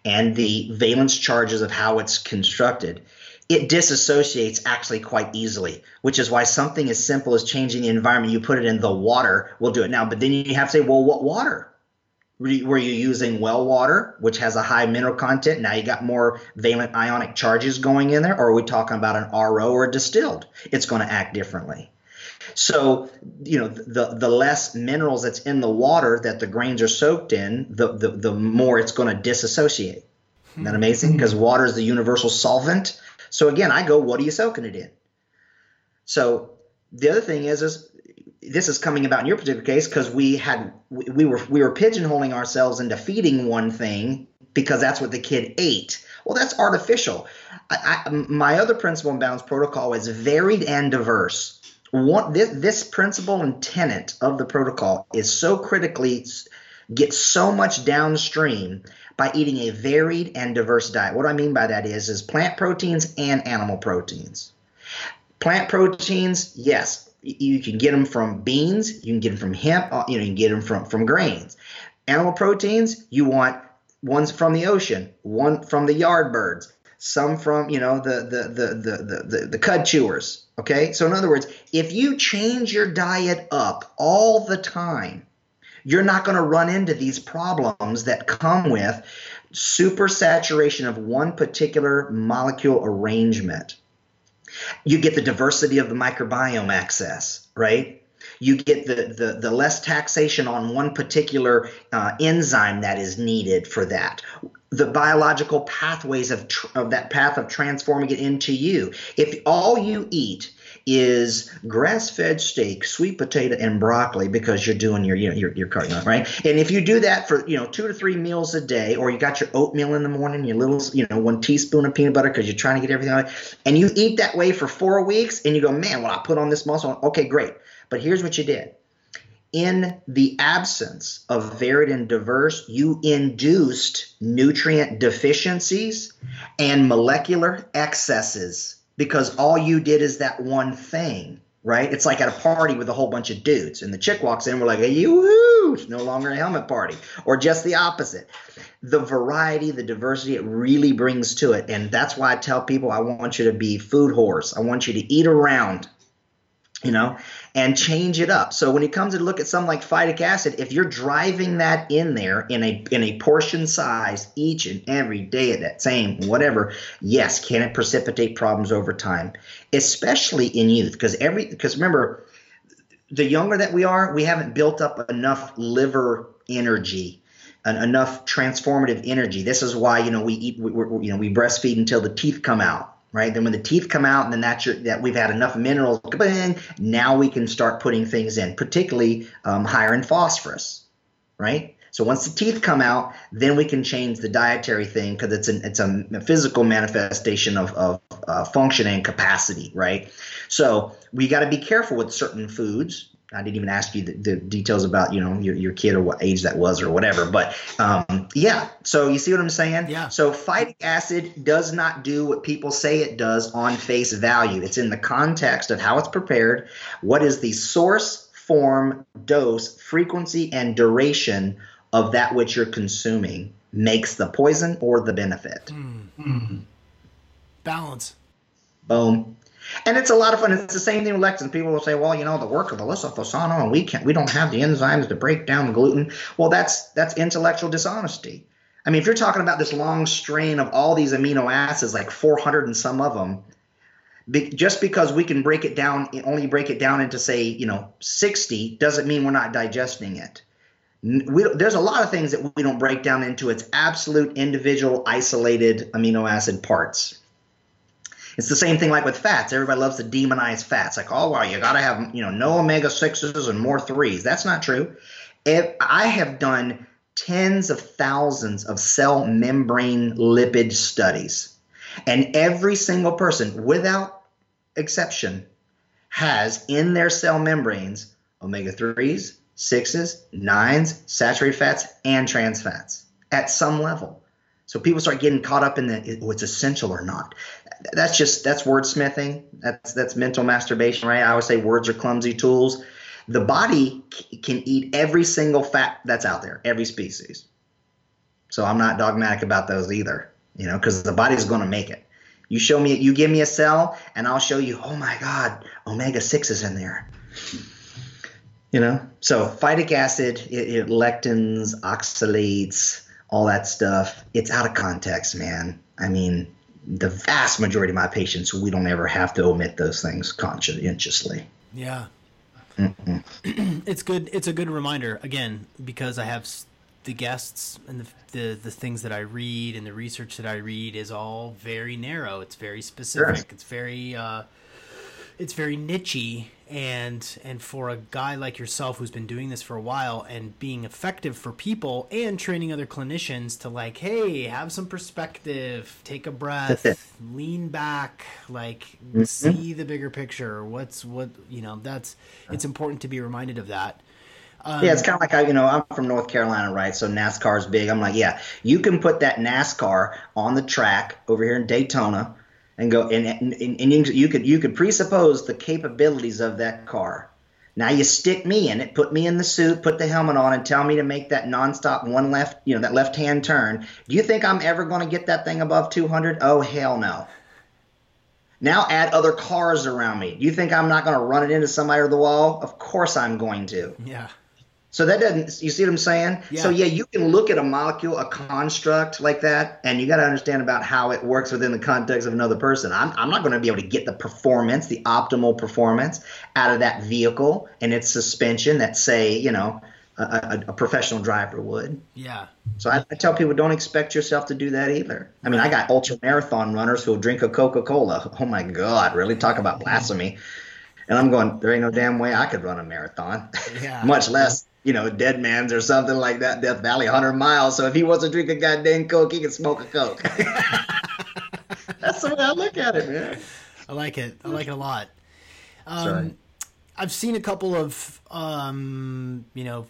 and the valence charges of how it's constructed, it disassociates actually quite easily, which is why something as simple as changing the environment, you put it in the water, will do it. Now, but then you have to say, well, what water? Were you using well water, which has a high mineral content? Now you got more valent ionic charges going in there, or are we talking about an RO or distilled? It's going to act differently. So, you know, the the less minerals that's in the water that the grains are soaked in, the the, the more it's going to disassociate. Isn't that amazing? Because hmm. water is the universal solvent. So again, I go, what are you soaking it in? So the other thing is, is this is coming about in your particular case because we had we were we were pigeonholing ourselves into feeding one thing because that's what the kid ate. Well, that's artificial. I, I, my other principle and balance protocol is varied and diverse. One, this, this principle and tenet of the protocol is so critically gets so much downstream by eating a varied and diverse diet. What I mean by that is is plant proteins and animal proteins. Plant proteins, yes, you can get them from beans, you can get them from hemp, uh, you know, you can get them from from grains. Animal proteins, you want ones from the ocean, one from the yard birds, some from you know the the the the the, the, the cud chewers. Okay, so in other words, if you change your diet up all the time, you're not going to run into these problems that come with supersaturation of one particular molecule arrangement. You get the diversity of the microbiome access, right? You get the, the, the less taxation on one particular uh, enzyme that is needed for that. The biological pathways of, tr- of that path of transforming it into you. If all you eat is grass-fed steak, sweet potato, and broccoli because you're doing your you know your your cardio, right? And if you do that for you know two to three meals a day, or you got your oatmeal in the morning, your little you know one teaspoon of peanut butter because you're trying to get everything out, and you eat that way for four weeks, and you go, man, well I put on this muscle. Okay, great. But here's what you did. In the absence of varied and diverse, you induced nutrient deficiencies and molecular excesses because all you did is that one thing, right? It's like at a party with a whole bunch of dudes, and the chick walks in, we're like, hey, you, it's no longer a helmet party, or just the opposite. The variety, the diversity, it really brings to it, and that's why I tell people I want you to be food whores. I want you to eat around, you know, and change it up. So when it comes to look at something like phytic acid, if you're driving that in there in a in a portion size each and every day at that same whatever, yes, can it precipitate problems over time, especially in youth? Because every because remember, the younger that we are, we haven't built up enough liver energy enough transformative energy. This is why you know we eat, we, you know, we breastfeed until the teeth come out right? Then when the teeth come out, and then that's your, that we've had enough minerals, Bang, now we can start putting things in, particularly um, higher in phosphorus, right? So once the teeth come out, then we can change the dietary thing because it's an it's a physical manifestation of, of uh, function and capacity, right? So we got to be careful with certain foods I didn't even ask you the, the, details about you know your, your kid or what age that was or whatever. But um, yeah, so you see what I'm saying? Yeah. So phytic acid does not do what people say it does on face value. It's in the context of how it's prepared. What is the source, form, dose, frequency, and duration of that which you're consuming makes the poison or the benefit. Mm-hmm. Balance. Boom. And it's a lot of fun. It's the same thing with lectins. People will say, "Well, you know, the work of Alessio Fasano, and we can't, we don't have the enzymes to break down gluten." Well, that's that's intellectual dishonesty. I mean, if you're talking about this long strain of all these amino acids, like 400 and some of them, be, just because we can break it down, only break it down into say, you know, 60, doesn't mean we're not digesting it. We, there's a lot of things that we don't break down into its absolute individual isolated amino acid parts. It's the same thing like with fats. Everybody loves to demonize fats. Like, oh, well, you got to have, you know, no omega sixes and more threes. That's not true. If I have done tens of thousands of cell membrane lipid studies, and every single person, without exception, has in their cell membranes omega threes, sixes, nines, saturated fats, and trans fats at some level. So people start getting caught up in the what's essential or not that's just that's wordsmithing. That's that's mental masturbation, right? I always say words are clumsy tools. The body can eat every single fat that's out there, every species. So I'm not dogmatic about those either, you know, because the body's going to make it. You show me, you give me a cell, and I'll show you. Oh my God, omega six is in there. You know, so phytic acid, it, it lectins, oxalates, all that stuff. It's out of context, man. I mean, the vast majority of my patients, we don't ever have to omit those things conscientiously. Yeah. it's good. It's a good reminder again because I have the guests and the, the, the things that I read and the research that I read is all very narrow. It's very specific. Sure. It's very uh, it's very nichey and and for a guy like yourself who's been doing this for a while and being effective for people and training other clinicians to like hey have some perspective take a breath lean back like mm-hmm. see the bigger picture what's what you know that's it's important to be reminded of that um, yeah, it's kind of like I, you know, I'm from North Carolina, right? So NASCAR is big. I'm like, yeah, you can put that NASCAR on the track over here in Daytona, and go and, you could you could presuppose the capabilities of that car. Now you stick me in it, put me in the suit, put the helmet on, and tell me to make that nonstop one left, you know, that left hand turn. Do you think I'm ever going to get that thing above 200? Oh hell no. Now add other cars around me. Do you think I'm not going to run it into somebody or the wall? Of course I'm going to. Yeah. So that doesn't, you see what I'm saying? Yeah. So yeah, you can look at a molecule, a construct like that, and you got to understand about how it works within the context of another person. I'm, I'm not going to be able to get the performance, the optimal performance out of that vehicle and its suspension that say, you know, a, a, a professional driver would. Yeah. So I, I, tell people don't expect yourself to do that either. I mean, I got ultra marathon runners who'll drink a Coca Cola. Oh my God, really talk about blasphemy. And I'm going, there ain't no damn way I could run a marathon, yeah. much less you know, Dead Man's or something like that, Death Valley, 100 miles. So if he wants to drink a goddamn Coke, he can smoke a Coke. That's the way I look at it, man. I like it. I like it a lot. Um, I've seen a couple of, um, you know,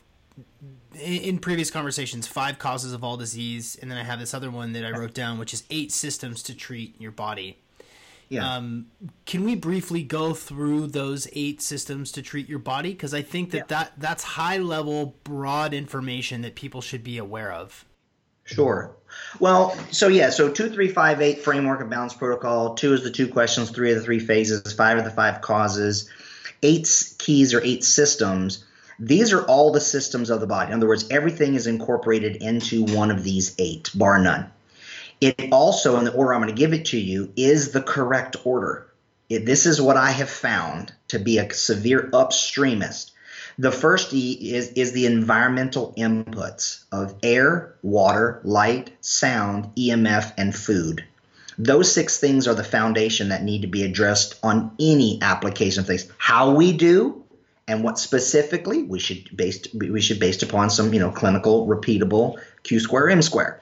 in, in, previous conversations, five causes of all disease, and then I have this other one that I wrote down, which is eight systems to treat your body. Yeah. Um, can we briefly go through those eight systems to treat your body? Because I think that, yeah. that that's high level, broad information that people should be aware of. Sure. Well, so yeah, so two, three, five, eight framework of balance protocol. Two is the two questions, three of the three phases, five of the five causes, eight keys or eight systems. These are all the systems of the body. In other words, everything is incorporated into one of these eight, bar none. It also, in the order I'm going to give it to you, is the correct order. It, this is what I have found to be a severe upstreamist. The first E is, is the environmental inputs of air, water, light, sound, EMF, and food. Those six things are the foundation that need to be addressed on any application of things. How we do and what specifically we should based we should based upon some you know clinical repeatable Q square M square.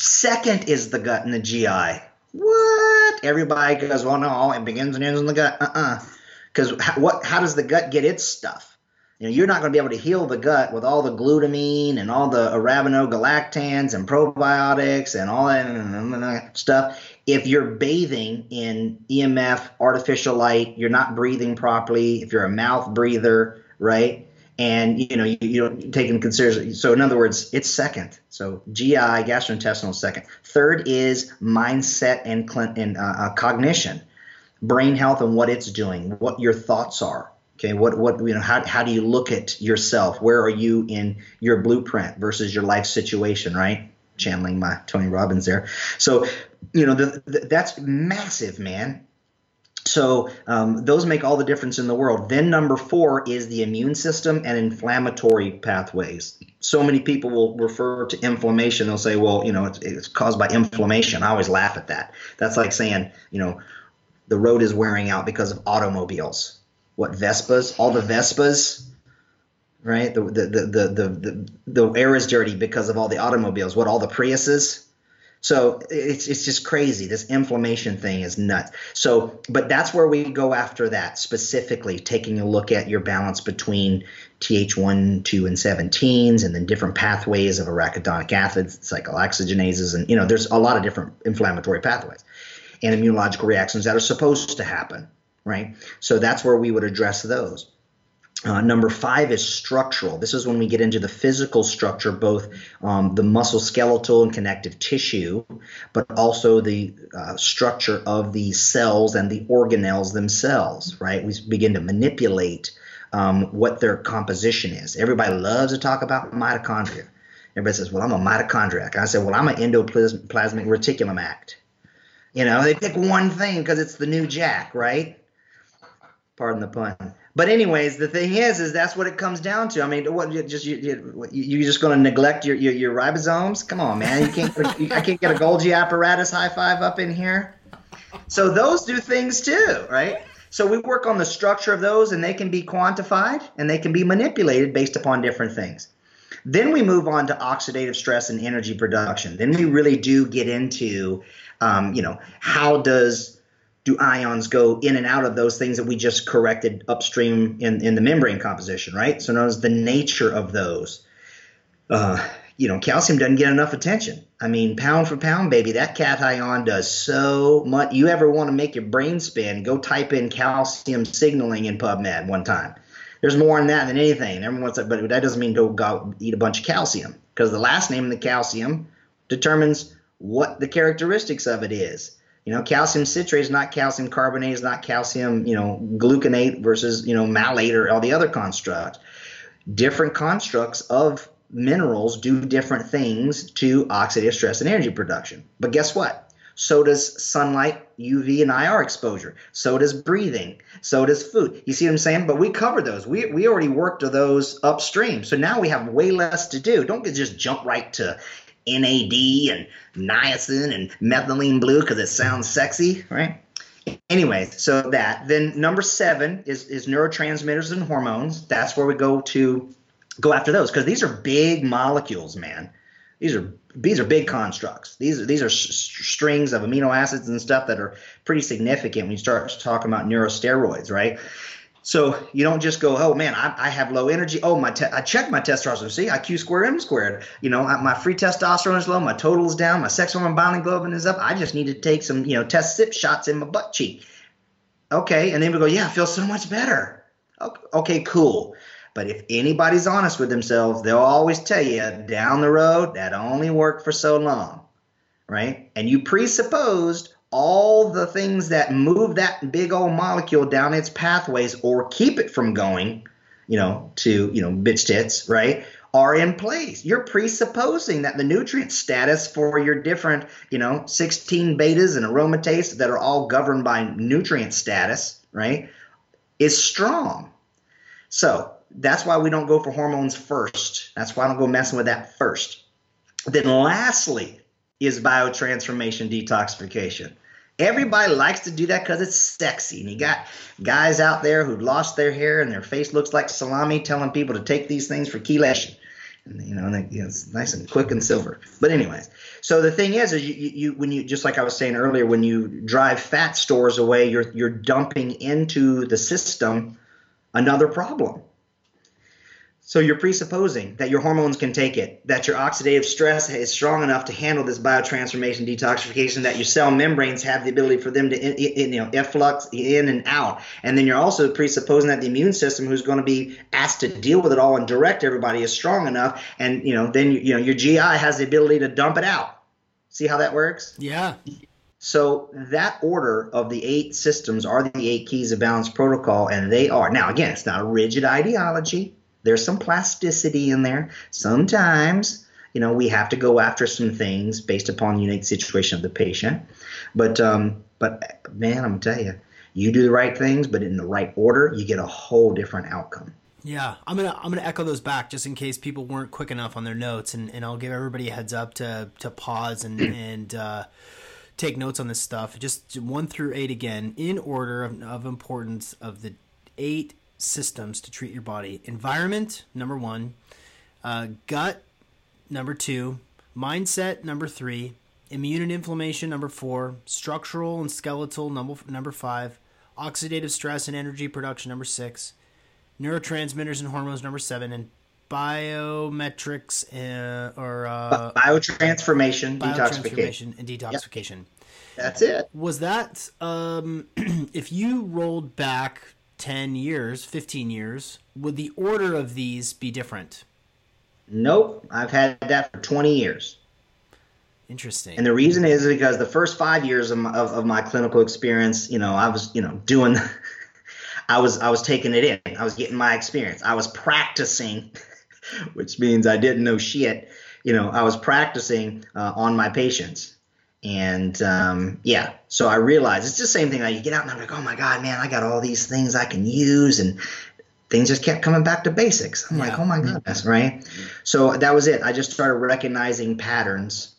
Second is the gut and the GI. What? Everybody goes, well, no, it begins and ends in the gut. Uh uh-uh. uh Because what? How does the gut get its stuff? You know, you're not going to be able to heal the gut with all the glutamine and all the arabinogalactans and probiotics and all that stuff if you're bathing in EMF, artificial light, you're not breathing properly. If you're a mouth breather, right? And you know you, you don't take into consideration. So in other words, it's second. So GI, gastrointestinal, second. Third is mindset and, and uh, uh, cognition, brain health, and what it's doing, what your thoughts are. Okay, what what you know, how how do you look at yourself? Where are you in your blueprint versus your life situation, right? Channeling my Tony Robbins there. So, you know, the, the, that's massive, man. So um, those make all the difference in the world. Then number four is the immune system and inflammatory pathways. So many people will refer to inflammation. They'll say, well, you know, it's, it's caused by inflammation. I always laugh at that. That's like saying, you know, the road is wearing out because of automobiles what Vespas, all the Vespas, right? The the the the the, the air is dirty because of all the automobiles. What all the Priuses. So it's it's just crazy. This inflammation thing is nuts. So, but that's where we go after that specifically, taking a look at your balance between Th1, 2, and 17s, and then different pathways of arachidonic acids, cyclooxygenases, and you know, there's a lot of different inflammatory pathways and immunological reactions that are supposed to happen right? So that's where we would address those. Uh, number five is structural. This is when we get into the physical structure, both um, the muscle skeletal and connective tissue, but also the uh, structure of the cells and the organelles themselves, right? We begin to manipulate um, what their composition is. Everybody loves to talk about mitochondria. Everybody says, well, I'm a mitochondriac. I say, well, I'm an endoplasmic reticulum act. You know, they pick one thing because it's the new jack, right? Pardon the pun. But anyways, the thing is, is that's what it comes down to. I mean, what you just you, you you just going to neglect your, your, your ribosomes? Come on, man. You can't. I can't get a Golgi apparatus high five up in here. So those do things too, right? So we work on the structure of those, and they can be quantified and they can be manipulated based upon different things. Then we move on to oxidative stress and energy production. Then we really do get into, um, you know, how does do ions go in and out of those things that we just corrected upstream in, in the membrane composition, right? So notice the nature of those. Uh, you know, calcium doesn't get enough attention. I mean, pound for pound, baby, that cation does so much. You ever want to make your brain spin? Go type in calcium signaling in PubMed one time. There's more in that than anything. Everyone's like, but that doesn't mean go, go eat a bunch of calcium because the last name of the calcium determines what the characteristics of it is. You know, calcium citrate is not calcium carbonate, is not calcium, you know, gluconate versus, you know, malate or all the other constructs. Different constructs of minerals do different things to oxidative stress and energy production. But guess what? So does sunlight, UV, and IR exposure. So does breathing. So does food. You see what I'm saying? But we covered those. We, we already worked those upstream. So now we have way less to do. Don't just jump right to NAD and niacin and methylene blue because it sounds sexy, right? Anyway, so that then number seven is is neurotransmitters and hormones. That's where we go to go after those because these are big molecules, man. These are these are big constructs. These are these are strings of amino acids and stuff that are pretty significant when you start talking about neurosteroids, right? So you don't just go, oh man, I, I have low energy. Oh, my, te- I check my testosterone. See, I Q square M squared. You know, I, my free testosterone is low. My total is down. My sex hormone binding globin is up. I just need to take some, you know, test cyp shots in my butt cheek. Okay, and then we go, yeah, I feel so much better. Okay, cool. But if anybody's honest with themselves, they'll always tell you down the road that only worked for so long, right? And you presupposed all the things that move that big old molecule down its pathways or keep it from going, you know, to, you know, bitch tits, right? Are in place. You're presupposing that the nutrient status for your different, you know, 16 betas and aromatase that are all governed by nutrient status, right, is strong. So that's why we don't go for hormones first. That's why I don't go messing with that first. Then, lastly, is biotransformation detoxification. Everybody likes to do that because it's sexy. And you got guys out there who lost their hair and their face looks like salami telling people to take these things for chelation. And, you know, and you know, it's nice and quick and silver. But anyways, so the thing is, is you, you when you just like I was saying earlier, when you drive fat stores away, you're you're dumping into the system another problem. So you're presupposing that your hormones can take it, that your oxidative stress is strong enough to handle this biotransformation detoxification, that your cell membranes have the ability for them to in, in, you know efflux in and out, and then you're also presupposing that the immune system, who's going to be asked to deal with it all and direct everybody, is strong enough, and you know then you know your GI has the ability to dump it out. See how that works? Yeah. So that order of the eight systems are the eight keys of balance protocol, and they are now again, it's not a rigid ideology there's some plasticity in there. Sometimes, you know, we have to go after some things based upon the unique situation of the patient. But um, but man, I'm gonna tell you, you do the right things, but in the right order, you get a whole different outcome. Yeah, I'm gonna I'm gonna echo those back just in case people weren't quick enough on their notes, and, and I'll give everybody a heads up to to pause and and uh, take notes on this stuff. Just one through eight again in order of, of importance of the eight systems to treat your body. Environment, number one, uh, gut, number two, mindset, number three, immune and inflammation, number four, structural and skeletal, number, number five, oxidative stress and energy production, number six, neurotransmitters and hormones, number seven, and biometrics uh, or uh, biotransformation, biotransformation, and detoxification. Yep. That's it. Was that um, if you rolled back 10 years, 15 years, would the order of these be different? Nope. I've had that for 20 years. Interesting. And the reason is because the first five years of my, of, of my clinical experience, you know, I was, you know, doing, I was, I was taking it in. I was getting my experience. I was practicing, which means I didn't know shit. You know, I was practicing uh, on my patients. And um, yeah, so I realized it's the same thing. Like you get out and I'm like, oh my god, man, I got all these things I can use, and things just kept coming back to basics. I'm yeah. like, oh my goodness, right? So that was it. I just started recognizing patterns,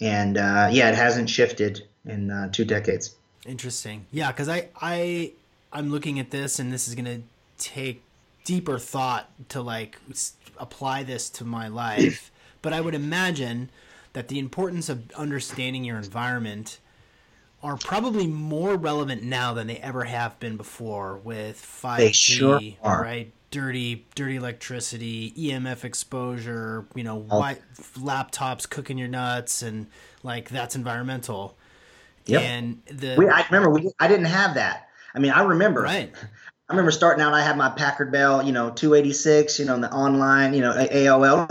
and uh, yeah, it hasn't shifted in uh, two decades. Interesting. Yeah, because I I I'm looking at this, and this is gonna take deeper thought to like apply this to my life. but I would imagine that the importance of understanding your environment are probably more relevant now than they ever have been before with 5G, sure right? Dirty, dirty electricity, EMF exposure, you know, oh. white laptops cooking your nuts, and like that's environmental. Yep. And the we, I remember we I didn't have that. I mean, I remember. Right. I remember starting out. I had my Packard Bell, you know, 286, you know, the online, you know, AOL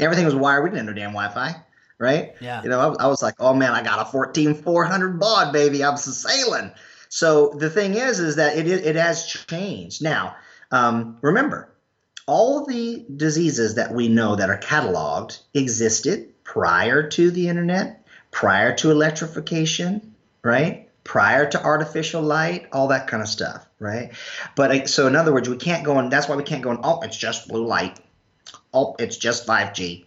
everything was wired. We didn't have no damn Wi-Fi, right? Yeah. You know, I, I was like, oh man, I got a 14400 baud, baby. I'm sailing. So the thing is, is that it it has changed. Now, um, remember, all the diseases that we know that are cataloged existed prior to the internet, prior to electrification, right? Prior to artificial light, all that kind of stuff, right? But so in other words, we can't go and that's why we can't go and oh, it's just blue light oh, it's just 5G.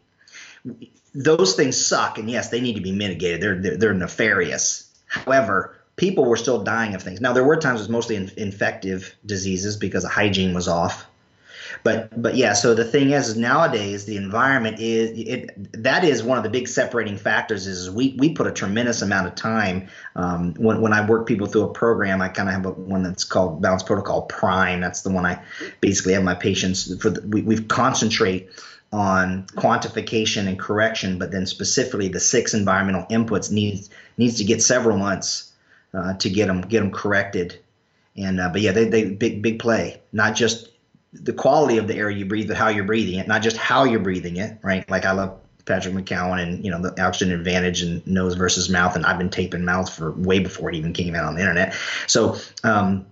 Those things suck, and yes, they need to be mitigated. They're they're, they're nefarious. However, people were still dying of things. Now there were times it was mostly in, infective diseases because the hygiene was off. But but yeah, so the thing is, nowadays the environment is it that is one of the big separating factors is we we put a tremendous amount of time um, when when I work people through a program I kind of have a, one that's called Balance Protocol Prime. That's the one I basically have my patients for. The, we we concentrate on quantification and correction, but then specifically the six environmental inputs needs needs to get several months uh, to get them get them corrected. And uh, but yeah, they they big big play, not just the quality of the air you breathe, but how you're breathing it, not just how you're breathing it, right? Like I love Patrick McKeown and you know the oxygen advantage and nose versus mouth, and I've been taping mouth for way before it even came out on the internet. So um,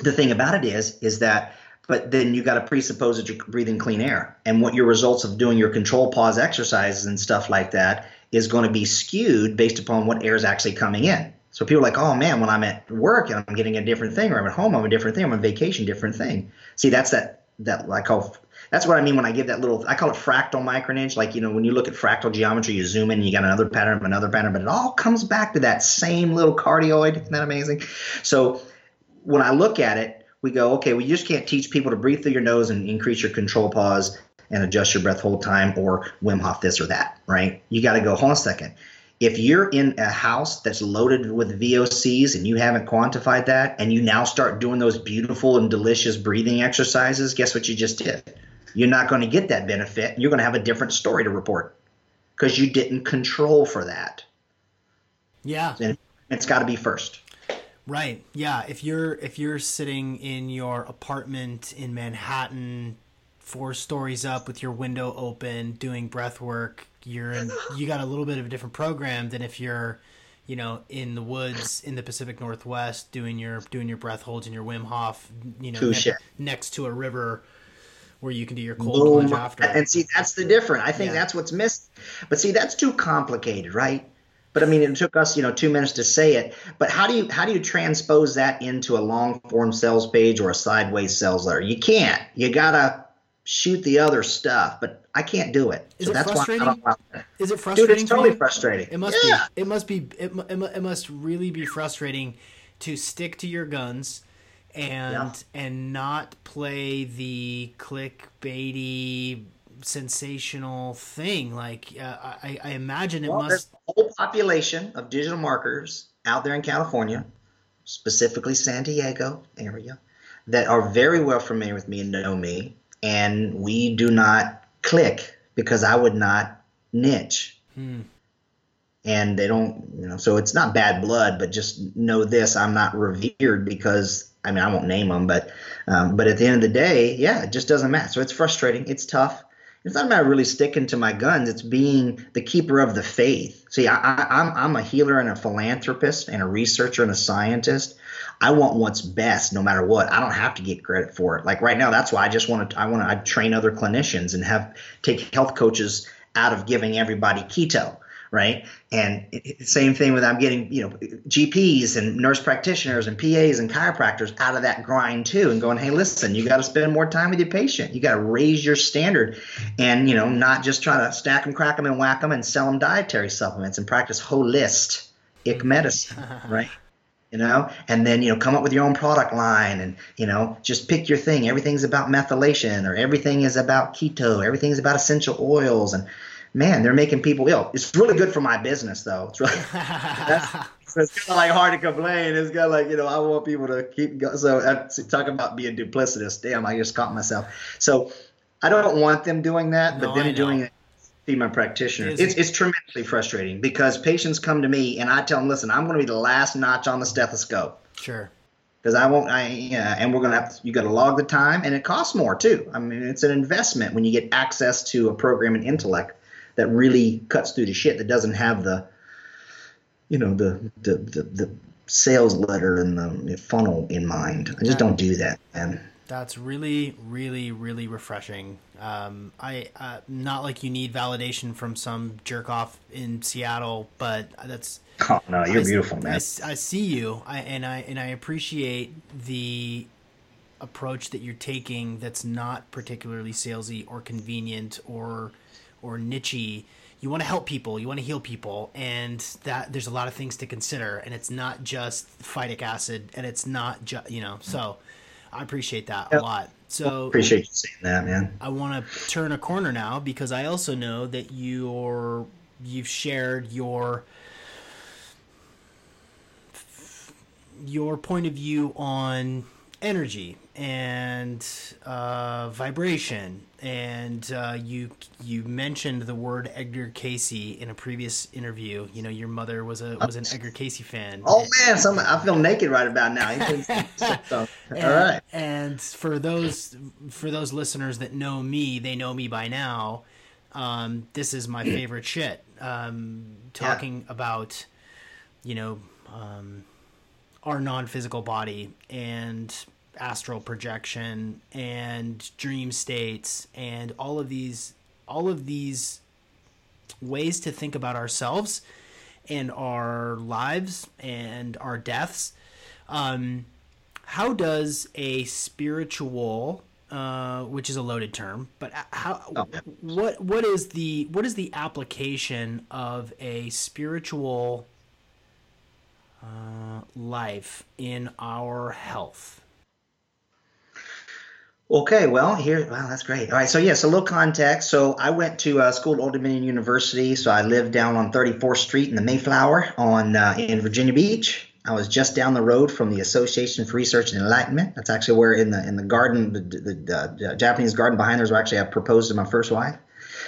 the thing about it is, is that but then you got to presuppose that you're breathing clean air, and what your results of doing your control pause exercises and stuff like that is going to be skewed based upon what air is actually coming in. So people are like, oh man, when I'm at work and I'm getting a different thing, or I'm at home, I'm a different thing, I'm on vacation, different thing. See, that's that that I call that's what I mean when I give that little I call it fractal microimage. Like, you know, when you look at fractal geometry, you zoom in and you got another pattern, another pattern, but it all comes back to that same little cardioid. Isn't that amazing? So when I look at it, we go, okay, we just can't teach people to breathe through your nose and increase your control pause and adjust your breath hold time or Wim Hof this or that, right? You got to go, hold on a second. If you're in a house that's loaded with VOCs and you haven't quantified that, and you now start doing those beautiful and delicious breathing exercises, guess what you just did? You're not going to get that benefit. You're going to have a different story to report because you didn't control for that. Yeah. And it's got to be first. Right. Yeah. If you're if you're sitting in your apartment in Manhattan, four stories up with your window open, doing breath work, you're in, you got a little bit of a different program than if you're, you know, in the woods in the Pacific Northwest doing your doing your breath holds and your Wim Hof, you know, ne- next to a river where you can do your cold Boom. plunge after. And see, that's the difference. I think yeah. that's what's missed. But see, that's too complicated, right? But I mean, it took us, you know, two minutes to say it. But how do you how do you transpose that into a long form sales page or a sideways sales letter? You can't. You gotta shoot the other stuff. But I can't do it. Is so it that's frustrating? Why Is it frustrating? Dude, it's totally frustrating. It must yeah. be. It must be. It, it, must really be frustrating to stick to your guns and yeah. and not play the clickbaity sensational thing. Like uh, I, I, imagine it well, must. There's a whole population of digital marketers out there in California, specifically San Diego area, that are very well familiar with me and know me, and we do not click because I would not niche. Hmm. And they don't, you know, so it's not bad blood, but just know this: I'm not revered because I mean I won't name them, but um, but at the end of the day, yeah, it just doesn't matter. So it's frustrating. It's tough it's not about really sticking to my guns. It's being the keeper of the faith. See, I, I, I'm I'm a healer and a philanthropist and a researcher and a scientist. I want what's best, no matter what. I don't have to get credit for it. Like right now, that's why I just want to. I want to train other clinicians and have take health coaches out of giving everybody keto right? And same thing with I'm getting you know GPs and nurse practitioners and PAs and chiropractors out of that grind too, and going, hey, listen, you got to spend more time with your patient. You got to raise your standard, and you know not just try to stack them, crack them, and whack them, and sell them dietary supplements and practice holistic medicine, right? You know and then you know come up with your own product line and you know just pick your thing everything's about methylation or everything is about keto everything's about essential oils and man, they're making people ill. It's really good for my business, though. It's really that's, so it's kind of like hard to complain. It's kind of like you know I want people to keep going. So uh, talk about being duplicitous. Damn, I just caught myself. So I don't want them doing that, no, but them doing it. Be my practitioner. It's, it's tremendously frustrating because patients come to me and I tell them, listen, I'm going to be the last notch on the stethoscope. Sure because I won't. I yeah, and we're gonna have to, you got to log the time, and it costs more too. I mean, it's an investment when you get access to a program in intellect that really cuts through the shit that doesn't have the you know the the the, the sales letter and the funnel in mind. I just don't do that, man. That's really, really, really refreshing. Um, I uh, not like you need validation from some jerk off in Seattle, but that's. Oh no, you're I, beautiful, man. I, I see you, I, and I and I appreciate the approach that you're taking. That's not particularly salesy or convenient or or nichey you want to help people you want to heal people and that there's a lot of things to consider and it's not just phytic acid and it's not just you know so i appreciate that yep. a lot so appreciate you saying that man i want to turn a corner now because i also know that you're you've shared your your point of view on energy and uh, vibration. And uh, you you mentioned the word Edgar Cayce in a previous interview. You know, your mother was a was an Edgar Cayce fan. Oh man, some, I feel naked right about now. so, and, all right. And for those for those listeners that know me, they know me by now. Um, this is my favorite shit. Um, talking yeah. about, you know. Um, our non-physical body and astral projection and dream states and all of these all of these ways to think about ourselves and our lives and our deaths. Um, how does a spiritual uh, which is a loaded term but how oh, what what is the what is the application of a spiritual uh, life in our health Okay, well, here, wow, that's great. All right, so yes, a little context. So I went to uh, school at Old Dominion University. So I lived down on 34th Street in the Mayflower on uh, in Virginia Beach. I was just down the road from the Association for Research and Enlightenment. That's actually where in the in the garden, the, the, the Japanese garden behind there is where actually I proposed to my first wife.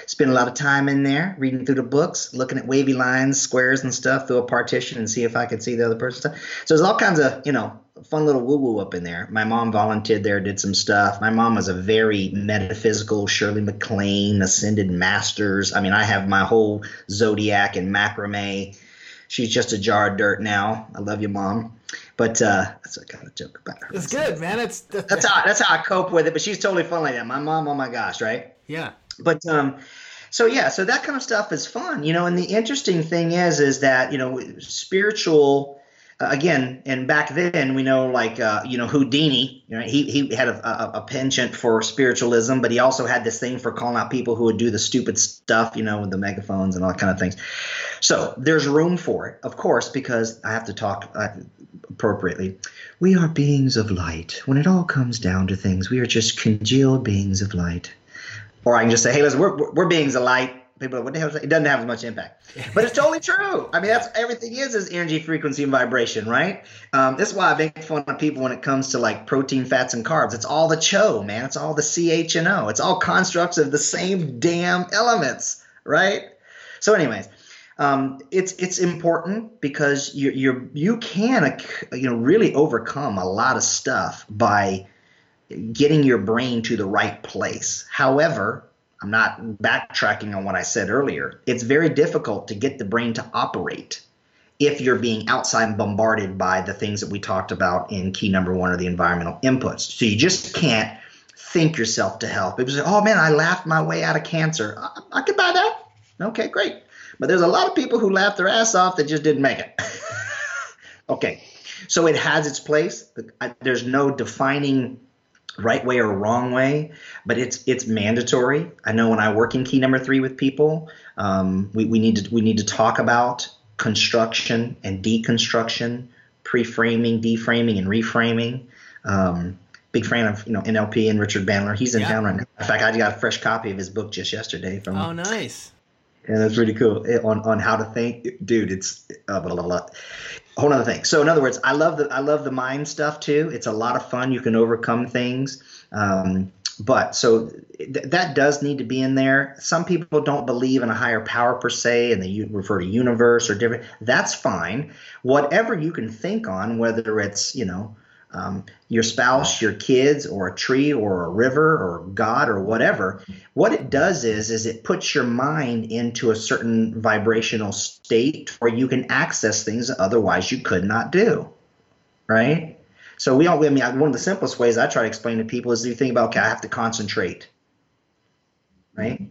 Spent a lot of time in there reading through the books, looking at wavy lines, squares, and stuff through a partition and see if I could see the other person's stuff. So there's all kinds of you know fun little woo woo up in there. My mom volunteered there, did some stuff. My mom was a very metaphysical Shirley MacLaine, ascended masters. I mean, I have my whole zodiac and macrame. She's just a jar of dirt now. I love you, mom. But uh, that's a kind of joke about her. It's good, man. It's that's how that's how I cope with it. But she's totally fun like that. My mom, oh my gosh, right? Yeah. But um, so yeah, so that kind of stuff is fun, you know. And the interesting thing is, is that you know, spiritual again, and back then we know like uh, you know Houdini, you know, he he had a, a, a, penchant for spiritualism, but he also had this thing for calling out people who would do the stupid stuff, you know, with the megaphones and all that kind of things. So there's room for it, of course, because I have to talk uh, appropriately. We are beings of light. When it all comes down to things, we are just congealed beings of light. Or I can just say, hey, listen, we're, we're beings of light people are, what the hell? It doesn't have as much impact, but it's totally true. I mean, that's everything is is energy, frequency, and vibration, right? Um, that's why I make fun of people when it comes to like protein, fats, and carbs. It's all the CHO, man. It's all the CH and O. It's all constructs of the same damn elements, right? So, anyways. Um, it's it's important because you you you can you know really overcome a lot of stuff by getting your brain to the right place. However, I'm not backtracking on what I said earlier. It's very difficult to get the brain to operate if you're being outside bombarded by the things that we talked about in key number one or the environmental inputs. So you just can't think yourself to health. People say, oh man, I laughed my way out of cancer. I, I could buy that. Okay, great. But there's a lot of people who laughed their ass off that just didn't make it. okay, so it has its place. There's no defining right way or wrong way, but it's it's mandatory. I know when I work in key number three with people, um, we, we need to we need to talk about construction and deconstruction, pre-framing, deframing, and reframing. Um, big fan of you know NLP and Richard Bandler. He's in yeah. town right now. In fact, I got a fresh copy of his book just yesterday from. Oh, nice. And that's pretty cool on on how to think, dude. It's uh, blah, blah, blah whole other thing. So in other words, I love the I love the mind stuff too. It's a lot of fun. You can overcome things. Um, but so th- that does need to be in there. Some people don't believe in a higher power per se, and they refer to universe or different. That's fine. Whatever you can think on, whether it's you know um, your spouse, your kids, or a tree, or a river, or God, or whatever. What it does is, is it puts your mind into a certain vibrational state where you can access things otherwise you could not do. Right. So we all. I mean, one of the simplest ways I try to explain to people is you think about, okay, I have to concentrate. Right.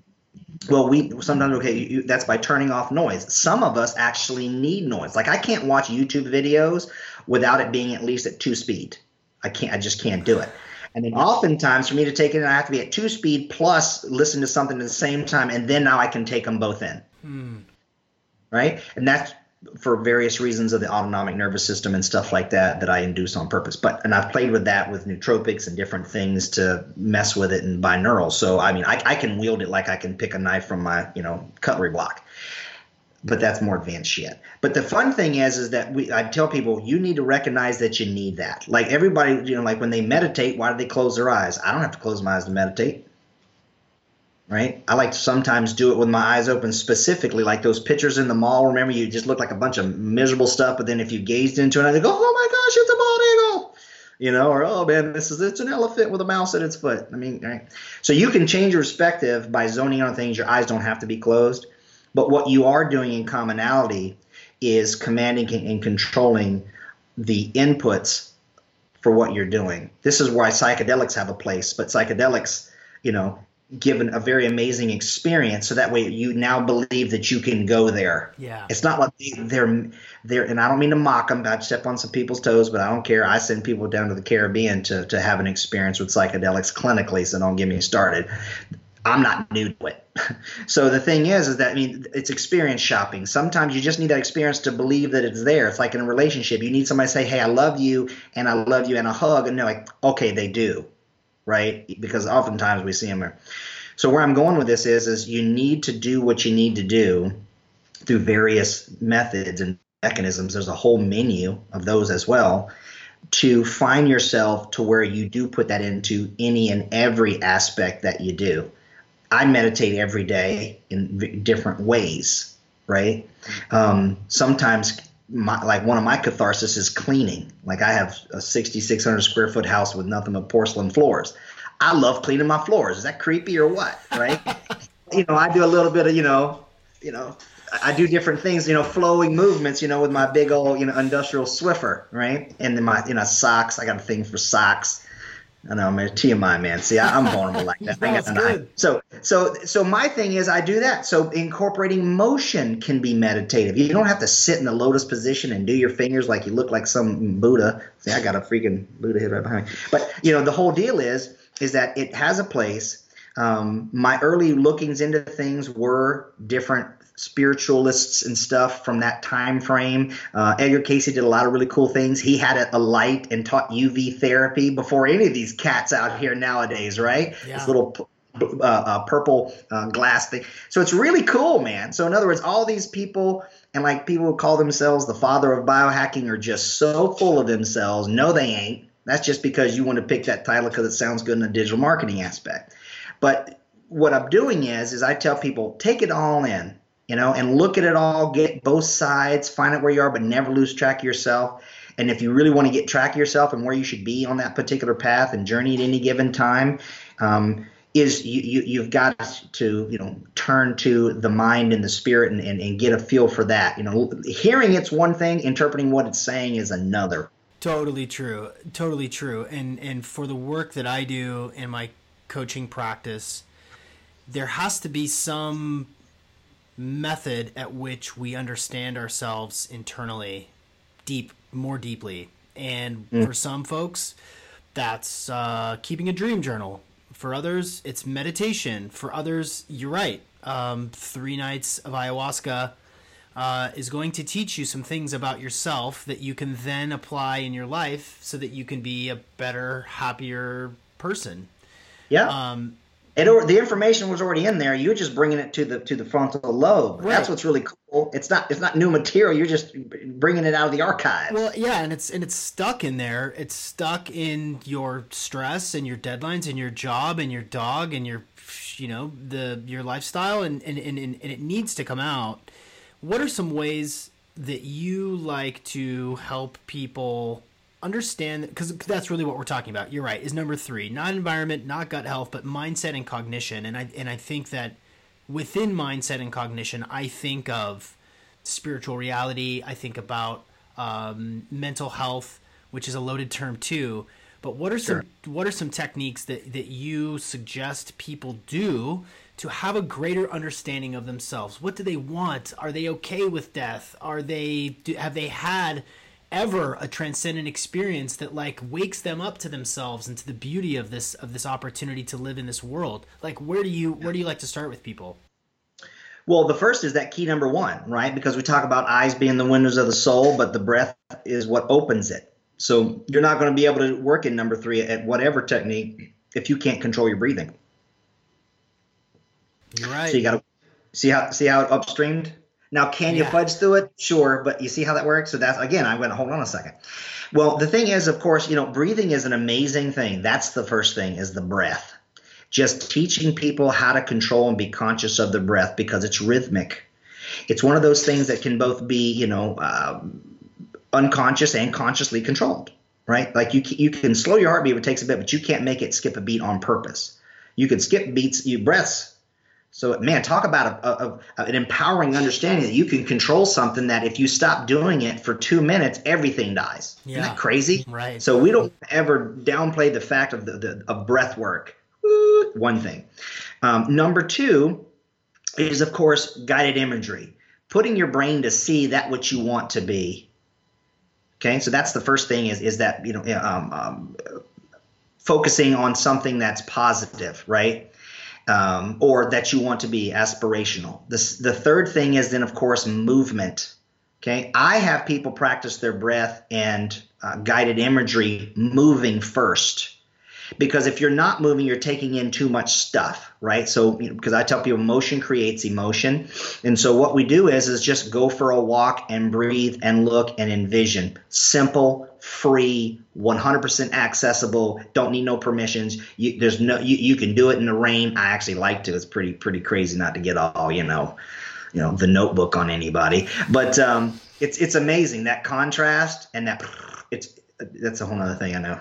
Well, we sometimes okay. You, that's by turning off noise. Some of us actually need noise. Like I can't watch YouTube videos without it being at least at two speed. I can't. I just can't do it. And then oftentimes for me to take it, in, I have to be at two speed plus listen to something at the same time, and then now I can take them both in. Hmm. Right, and that's for various reasons of the autonomic nervous system and stuff like that that I induce on purpose. But and I've played with that with nootropics and different things to mess with it and binaural. So I mean, I, I can wield it like I can pick a knife from my you know cutlery block but that's more advanced shit. But the fun thing is, is that we I tell people you need to recognize that you need that. Like everybody, you know, like when they meditate, why do they close their eyes? I don't have to close my eyes to meditate. Right? I like to sometimes do it with my eyes open, specifically like those pictures in the mall. Remember, you just look like a bunch of miserable stuff, but then if you gazed into it, I go, oh my gosh, it's a bald eagle you know, or oh man, this is it's an elephant with a mouse at its foot. I mean, right? so you can change your perspective by zoning on things. Your eyes don't have to be closed. But what you are doing in commonality is commanding and controlling the inputs for what you're doing. This is why psychedelics have a place, but psychedelics, you know, given a very amazing experience. So that way you now believe that you can go there. Yeah. It's not like they're they're and i don't mean to mock them i step on some people's toes but i don't care. I send people down to the caribbean to, to have an experience with psychedelics clinically so don't get me started I'm not new to it. so the thing is, is that I mean, it's experience shopping. Sometimes you just need that experience to believe that it's there. It's like in a relationship, you need somebody to say, "Hey, I love you," and I love you, and a hug, and they're like, "Okay, they do." right? Because oftentimes we see them. So where I'm going with this is, is you need to do what you need to do through various methods and mechanisms. There's a whole menu of those as well to find yourself to where you do put that into any and every aspect that you do. I meditate every day in different ways, right? Um, sometimes, my, like one of my catharsis is cleaning. Like I have a 6,600 square foot house with nothing but porcelain floors. I love cleaning my floors. Is that creepy or what? Right? you know, I do a little bit of you know, you know, I do different things, you know, flowing movements, you know, with my big old, you know, industrial Swiffer, right? And then my, you know, socks. I got a thing for socks. I know, man. TMI, man. See, I, am vulnerable like that. So, so, so my thing is, I do that. So, incorporating motion can be meditative. You don't have to sit in the lotus position and do your fingers like you look like some Buddha. See, I got a freaking Buddha head right behind me. But you know, the whole deal is, is that it has a place. Um, my early lookings into things were different spiritualists and stuff from that time frame. Uh, Edgar Cayce did a lot of really cool things. He had a, a, light and taught UV therapy before any of these cats out here nowadays, right? Yeah. This little uh, uh, purple uh, glass thing. So it's really cool, man. So in other words, all these people and like people who call themselves the father of biohacking are just so full of themselves. No, they ain't. That's just because you want to pick that title because it sounds good in the digital marketing aspect. But what I'm doing is, is I tell people take it all in you know, and look at it all, get both sides, find out where you are, but never lose track of yourself. And if you really want to get track of yourself and where you should be on that particular path and journey at any given time, um, is you, you have got to you know turn to the mind and the spirit and, and, and get a feel for that. You know, hearing it's one thing, interpreting what it's saying is another. Totally true. Totally true. And and for the work that I do in my coaching practice, there has to be some method at which we understand ourselves internally deep more deeply. And mm. for some folks that's uh, keeping a dream journal. For others it's meditation. For others you're right um, three nights of ayahuasca uh, is going to teach you some things about yourself that you can then apply in your life so that you can be a better happier person. Yeah. Um, it or the information was already in there. You're just bringing it to the to the frontal lobe. Right. That's what's really cool. It's not it's not new material. You're just bringing it out of the archive. Well, yeah, and it's and it's stuck in there. It's stuck in your stress and your deadlines and your job and your dog and your you know the your lifestyle and and and, and it needs to come out. What are some ways that you like to help people understand because that's really what we're talking about. You're right. Is number three not environment, not gut health, but mindset and cognition. And I and I think that within mindset and cognition, I think of spiritual reality. I think about um, mental health, which is a loaded term too. But what are some what are some techniques that that you suggest people do to have a greater understanding of themselves? What do they want? Are they okay with death? Are they do, have they had ever a transcendent experience that like wakes them up to themselves and to the beauty of this of this opportunity to live in this world? Like where do you where do you like to start with people? Well the first is that key number one right? Because we talk about eyes being the windows of the soul but the breath is what opens it. So you're not going to be able to work in number three at whatever technique if you can't control your breathing. Right. So you got to see how see how it upstreamed now, can you fudge through it? Sure, but you see how that works? So that's again, I'm going to hold on a second. Well, the thing is, of course, you know, breathing is an amazing thing. That's the first thing is the breath. Just teaching people how to control and be conscious of the breath because it's rhythmic. It's one of those things that can both be, you know, uh, unconscious and consciously controlled, right? Like you you can slow your heartbeat, it takes a bit, but you can't make it skip a beat on purpose. You can skip beats, you breaths so, man, talk about a, a, a, an empowering understanding that you can control something that if you stop doing it for two minutes, everything dies. Yeah. Isn't that crazy? Right. So we don't ever downplay the fact of the, the of breath work. One thing. Um, number two is, of course, guided imagery, putting your brain to see that which you want to be. Okay, so that's the first thing is is that you know um, um, focusing on something that's positive, right? Um, or that you want to be aspirational. The third thing is then, of course, movement. Okay, I have people practice their breath and uh, guided imagery moving first. because if you're not moving you're taking in too much stuff right so you know, because i tell people motion creates emotion and so what we do is is just go for a walk and breathe and look and envision simple free 100% accessible don't need no permissions you, there's no you, you can do it in the rain i actually like to it's pretty pretty crazy not to get all you know you know the notebook on anybody but um it's it's amazing that contrast and that it's that's a whole other thing i know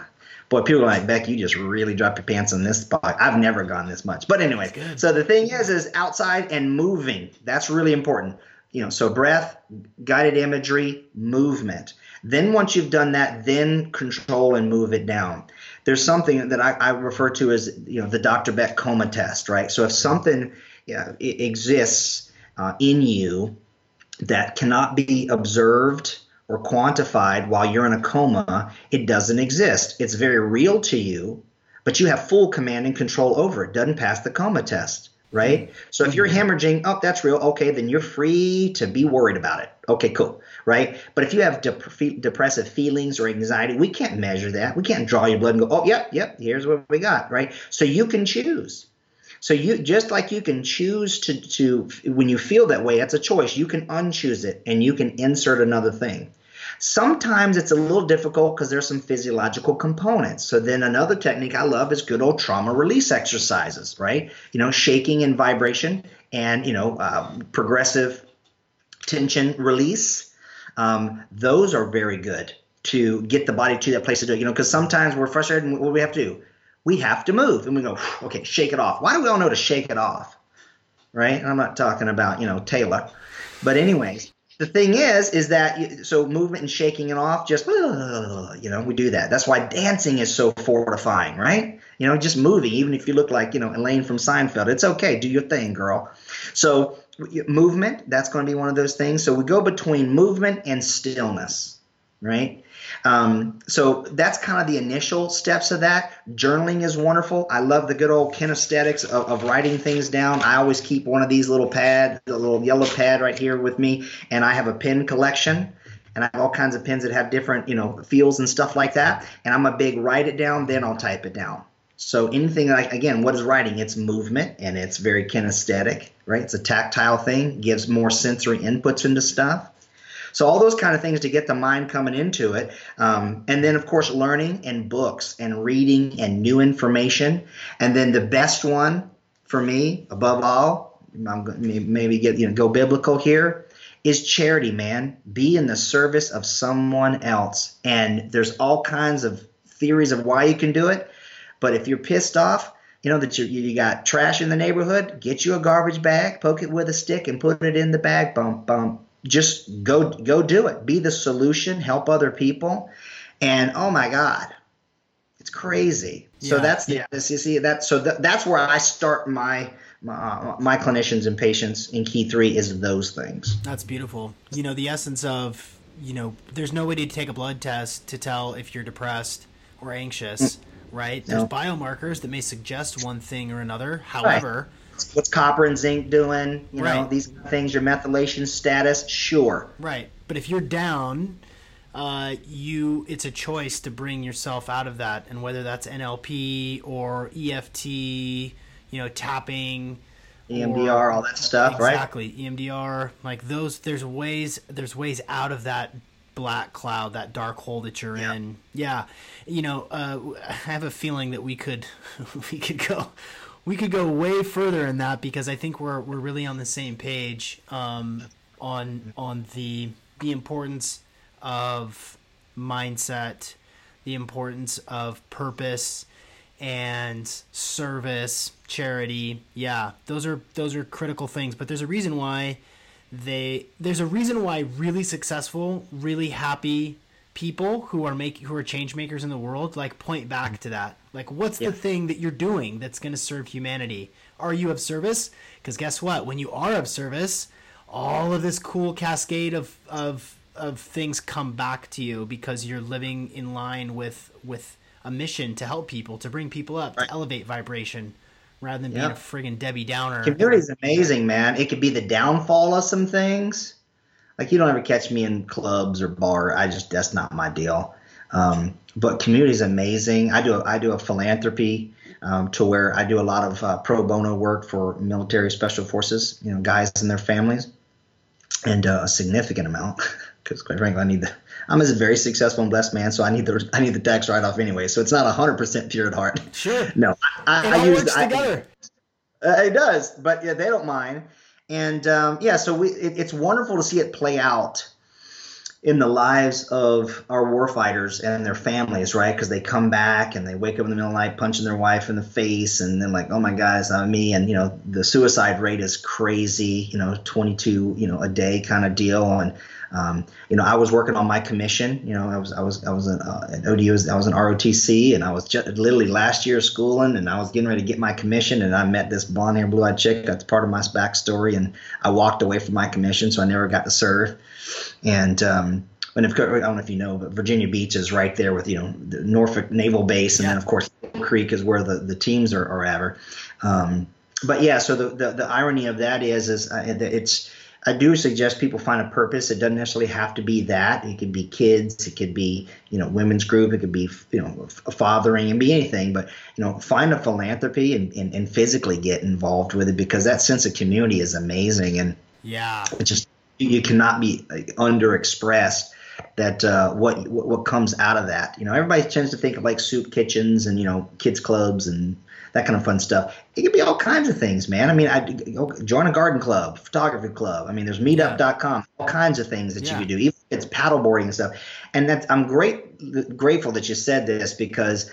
boy, people are like, Beck, you just really drop your pants on this spot. I've never gone this much. But anyway, so the thing is, is outside and moving. That's really important. You know, so breath, guided imagery, movement. Then once you've done that, then control and move it down. There's something that I, I refer to as, you know, the Dr. Beck coma test, right? So if something you know, exists uh, in you that cannot be observed or quantified while you're in a coma, it doesn't exist. It's very real to you, but you have full command and control over it. Doesn't pass the coma test, right? So if you're mm-hmm. hemorrhaging, oh, that's real. Okay, then you're free to be worried about it. Okay, cool, right? But if you have dep- depressive feelings or anxiety, we can't measure that. We can't draw your blood and go, oh, yep, yep, here's what we got, right? So you can choose. So you just like you can choose to to when you feel that way, that's a choice. You can unchoose it and you can insert another thing. Sometimes it's a little difficult because there's some physiological components. So then another technique I love is good old trauma release exercises, right? You know, shaking and vibration and, you know, uh, progressive tension release. Um, those are very good to get the body to that place to do it. You know, because sometimes we're frustrated and what do we have to do? We have to move and we go, okay, shake it off. Why do we all know to shake it off? Right? I'm not talking about, you know, Taylor. But anyways, the thing is, is that so movement and shaking it off, just you know, we do that. That's why dancing is so fortifying, right? You know, just moving, even if you look like you know Elaine from Seinfeld, it's okay. Do your thing, girl. So movement, that's going to be one of those things. So we go between movement and stillness, right? Um, so that's kind of the initial steps of that. Journaling is wonderful. I love the good old kinesthetics of, of writing things down. I always keep one of these little pad, the little yellow pad right here with me, and I have a pen collection and I have all kinds of pens that have different, you know, feels and stuff like that. And I'm a big write it down, then I'll type it down. So anything like again, what is writing? It's movement and it's very kinesthetic, right? It's a tactile thing, gives more sensory inputs into stuff. So all those kind of things to get the mind coming into it, um, and then of course learning and books and reading and new information, and then the best one for me above all, I'm maybe get you know go biblical here is charity, man. Be in the service of someone else, and there's all kinds of theories of why you can do it, but if you're pissed off you know that you, you got trash in the neighborhood get you a garbage bag poke it with a stick and put it in the bag. Bump bump just go go do it. Be the solution. Help other people. And oh my God, it's crazy. Yeah, so that's the yeah. you see that. So th- that's where I start my. My, my clinicians and patients in key three is those things. That's beautiful. You know, the essence of, you know, there's no way to take a blood test to tell if you're depressed or anxious, mm. right? There's no. biomarkers that may suggest one thing or another. However, right what's copper and zinc doing? You right. know, these things, your methylation status, sure. Right. But if you're down, uh, you it's a choice to bring yourself out of that, and whether that's NLP or EFT, you know, tapping. EMDR, or, all that stuff, exactly, right? Exactly, EMDR, like those. There's ways. There's ways out of that black cloud, that dark hole that you're yeah. in. Yeah, you know, uh, I have a feeling that we could, we could go, we could go way further in that because I think we're we're really on the same page um, on on the the importance of mindset, the importance of purpose and service, charity. Yeah, those are those are critical things, but there's a reason why they there's a reason why really successful, really happy people who are making who are change makers in the world like point back to that like what's yeah. the thing that you're doing that's going to serve humanity are you of service because guess what when you are of service all of this cool cascade of of of things come back to you because you're living in line with with a mission to help people to bring people up right. to elevate vibration rather than being a friggin' debbie downer community is amazing man it could be the downfall of some things like you don't ever catch me in clubs or bar. I just that's not my deal. Um, but community is amazing. I do a, I do a philanthropy um, to where I do a lot of uh, pro bono work for military special forces, you know, guys and their families, and uh, a significant amount because quite frankly, I need the. I'm a very successful and blessed man, so I need the I need the tax write off anyway. So it's not 100 percent pure at heart. Sure. No, I, it I use works I, together. Uh, it does, but yeah, they don't mind. And um, yeah, so we, it, it's wonderful to see it play out in the lives of our warfighters and their families, right? Because they come back and they wake up in the middle of the night punching their wife in the face, and then like, oh my God, it's not me. And you know, the suicide rate is crazy. You know, 22, you know, a day kind of deal. And um, you know, I was working on my commission. You know, I was I was I was an, uh, an ODU. I was an ROTC, and I was just literally last year schooling, and I was getting ready to get my commission, and I met this blonde hair, blue eyed chick. That's part of my backstory, and I walked away from my commission, so I never got to serve. And um, and if, I don't know if you know, but Virginia Beach is right there with you know the Norfolk Naval Base, and yeah. then of course Creek is where the, the teams are, are ever. Um, but yeah, so the, the, the irony of that is is uh, it's I do suggest people find a purpose. It doesn't necessarily have to be that. It could be kids. It could be you know women's group. It could be you know fathering and be anything. But you know find a philanthropy and, and, and physically get involved with it because that sense of community is amazing and yeah, it just you cannot be underexpressed that uh, what, what what comes out of that. You know, everybody tends to think of like soup kitchens and you know kids clubs and that kind of fun stuff. It could be all kinds of things, man. I mean, I join a garden club, photography club. I mean, there's meetup.com, all kinds of things that yeah. you could do. Even it's paddleboarding and stuff. And that's I'm great grateful that you said this because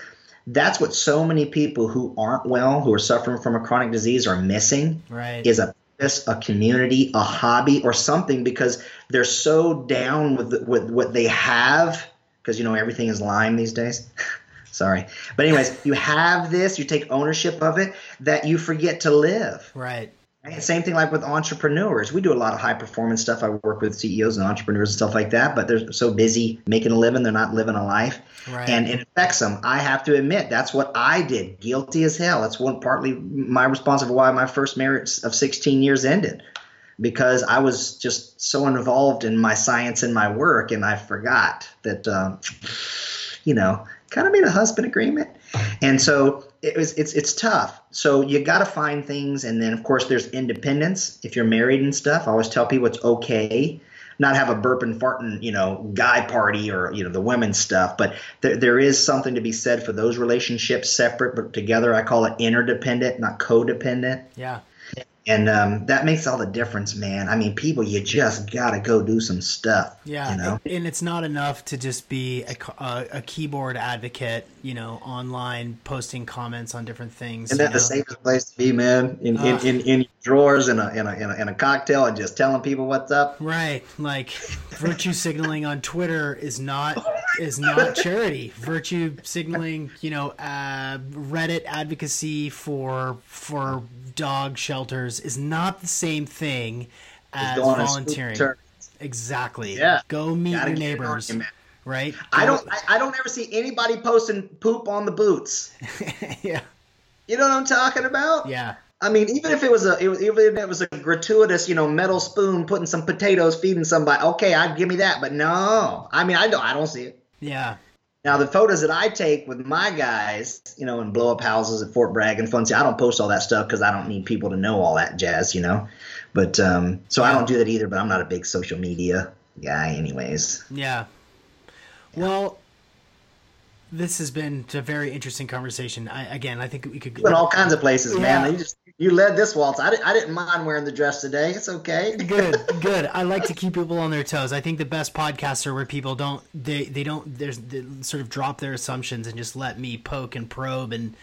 that's what so many people who aren't well, who are suffering from a chronic disease, are missing. Right. Is a a community, a hobby, or something because they're so down with with what they have because you know everything is Lyme these days. Sorry. But anyways, you have this, you take ownership of it, that you forget to live. Right. Same thing like with entrepreneurs. We do a lot of high performance stuff. I work with CEOs and entrepreneurs and stuff like that, but they're so busy making a living, they're not living a life. Right. And it affects them. I have to admit, that's what I did. Guilty as hell. That's one partly my responsibility for why my first marriage of 16 years ended. Because I was just so involved in my science and my work, and I forgot that, um, you know, kind of made a husband agreement. And so it was it's it's tough. So you got to find things, and then of course there's independence. If you're married and stuff, I always tell people it's okay not have a burp and farting you know guy party or you know the women's stuff but there, there is something to be said for those relationships separate but together i call it interdependent not codependent yeah and um, that makes all the difference, man. I mean, people, you just gotta go do some stuff. Yeah, you know? and it's not enough to just be a, a, a, keyboard advocate, you know, online posting comments on different things. Isn't that the safest place to be, man? In, uh, in, in, in, drawers and a, in, a, in, a, in a cocktail and just telling people what's up. Right, like virtue signaling on Twitter is not is not charity. Virtue signaling, you know, uh, Reddit advocacy for for dog shelters is not the same thing as volunteering. Exactly. Yeah. Go meet Gotta your neighbors. Right. Go. I don't. I, I don't ever see anybody posting poop on the boots. yeah. You know what I'm talking about? Yeah. I mean, even if it was a, it was, even if it was a gratuitous, you know, metal spoon putting some potatoes, feeding somebody, okay, I'd give me that. But no, I mean, I don't, I don't see it. Yeah. Now the photos that I take with my guys, you know, and blow up houses at Fort Bragg and Funcy, I don't post all that stuff because I don't need people to know all that jazz, you know. But um, so I don't do that either. But I'm not a big social media guy, anyways. Yeah. Well, this has been a very interesting conversation. I, again, I think we could go in all kinds of places, yeah. man. You just you led this waltz. I, I didn't mind wearing the dress today. It's okay. good, good. I like to keep people on their toes. I think the best podcasts are where people don't they they don't there's they sort of drop their assumptions and just let me poke and probe and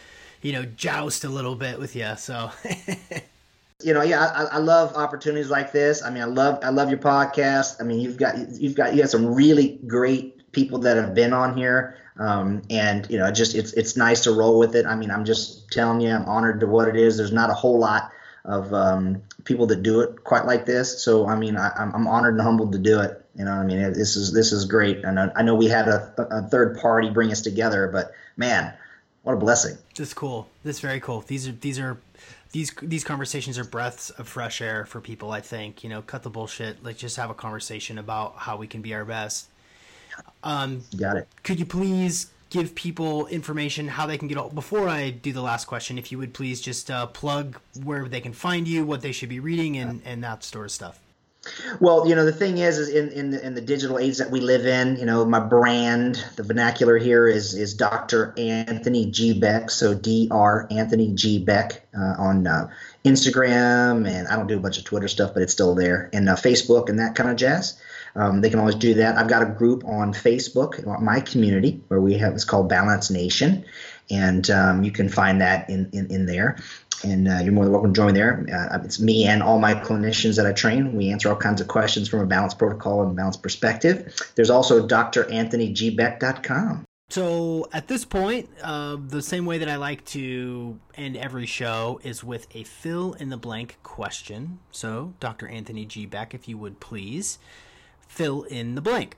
you know joust a little bit with you. So. you know, yeah, I, I, love opportunities like this. I mean, I love I love your podcast. I mean, you've got you've got you got some really great people that have been on here. Um, and you know, just it's it's nice to roll with it. I mean, I'm just telling you, I'm honored to what it is. There's not a whole lot of um, people that do it quite like this. So I mean, I, am honored and humbled to do it. You know, I mean, this is this is great. And I, I know we had a, a, third party bring us together, but man, what a blessing! That's cool. That's very cool. These are these are these these conversations are breaths of fresh air for people. I think you know, cut the bullshit. Let's just have a conversation about how we can be our best Um, Got it. Could you please give people information how they can get all, before I do the last question, if you would please just uh, plug where they can find you, what they should be reading, and, and that sort of stuff. Well, you know, the thing is, is in, in the, in the digital age that we live in, you know, my brand, the vernacular here is is Dr. Anthony G Beck, so Dr. Anthony G Beck uh, on uh, Instagram, and I don't do a bunch of Twitter stuff, but it's still there, and uh, Facebook and that kind of jazz. Um, they can always do that. I've got a group on Facebook, my community, where we have it's called Balance Nation, and um, you can find that in in, in there and uh, you're more than welcome to join there. Uh, it's me and all my clinicians that I train. We answer all kinds of questions from a balance protocol and balance perspective. There's also dranthonygbeck.com. So at this point, uh, the same way that I like to end every show is with a fill in the blank question. So, Dr. Anthony G. Beck, if you would please fill in the blank.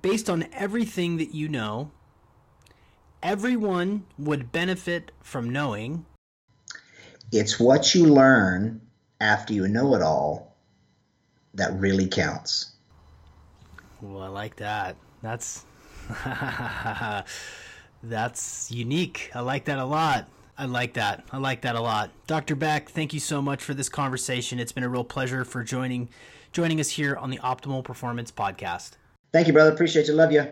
Based on everything that you know, everyone would benefit from knowing it's what you learn after you know it all that really counts. Well, I like that. That's that's unique. I like that a lot. I like that. I like that a lot. Dr. Beck, thank you so much for this conversation. It's been a real pleasure for joining joining us here on the Optimal Performance podcast. Thank you, brother. Appreciate you. Love you.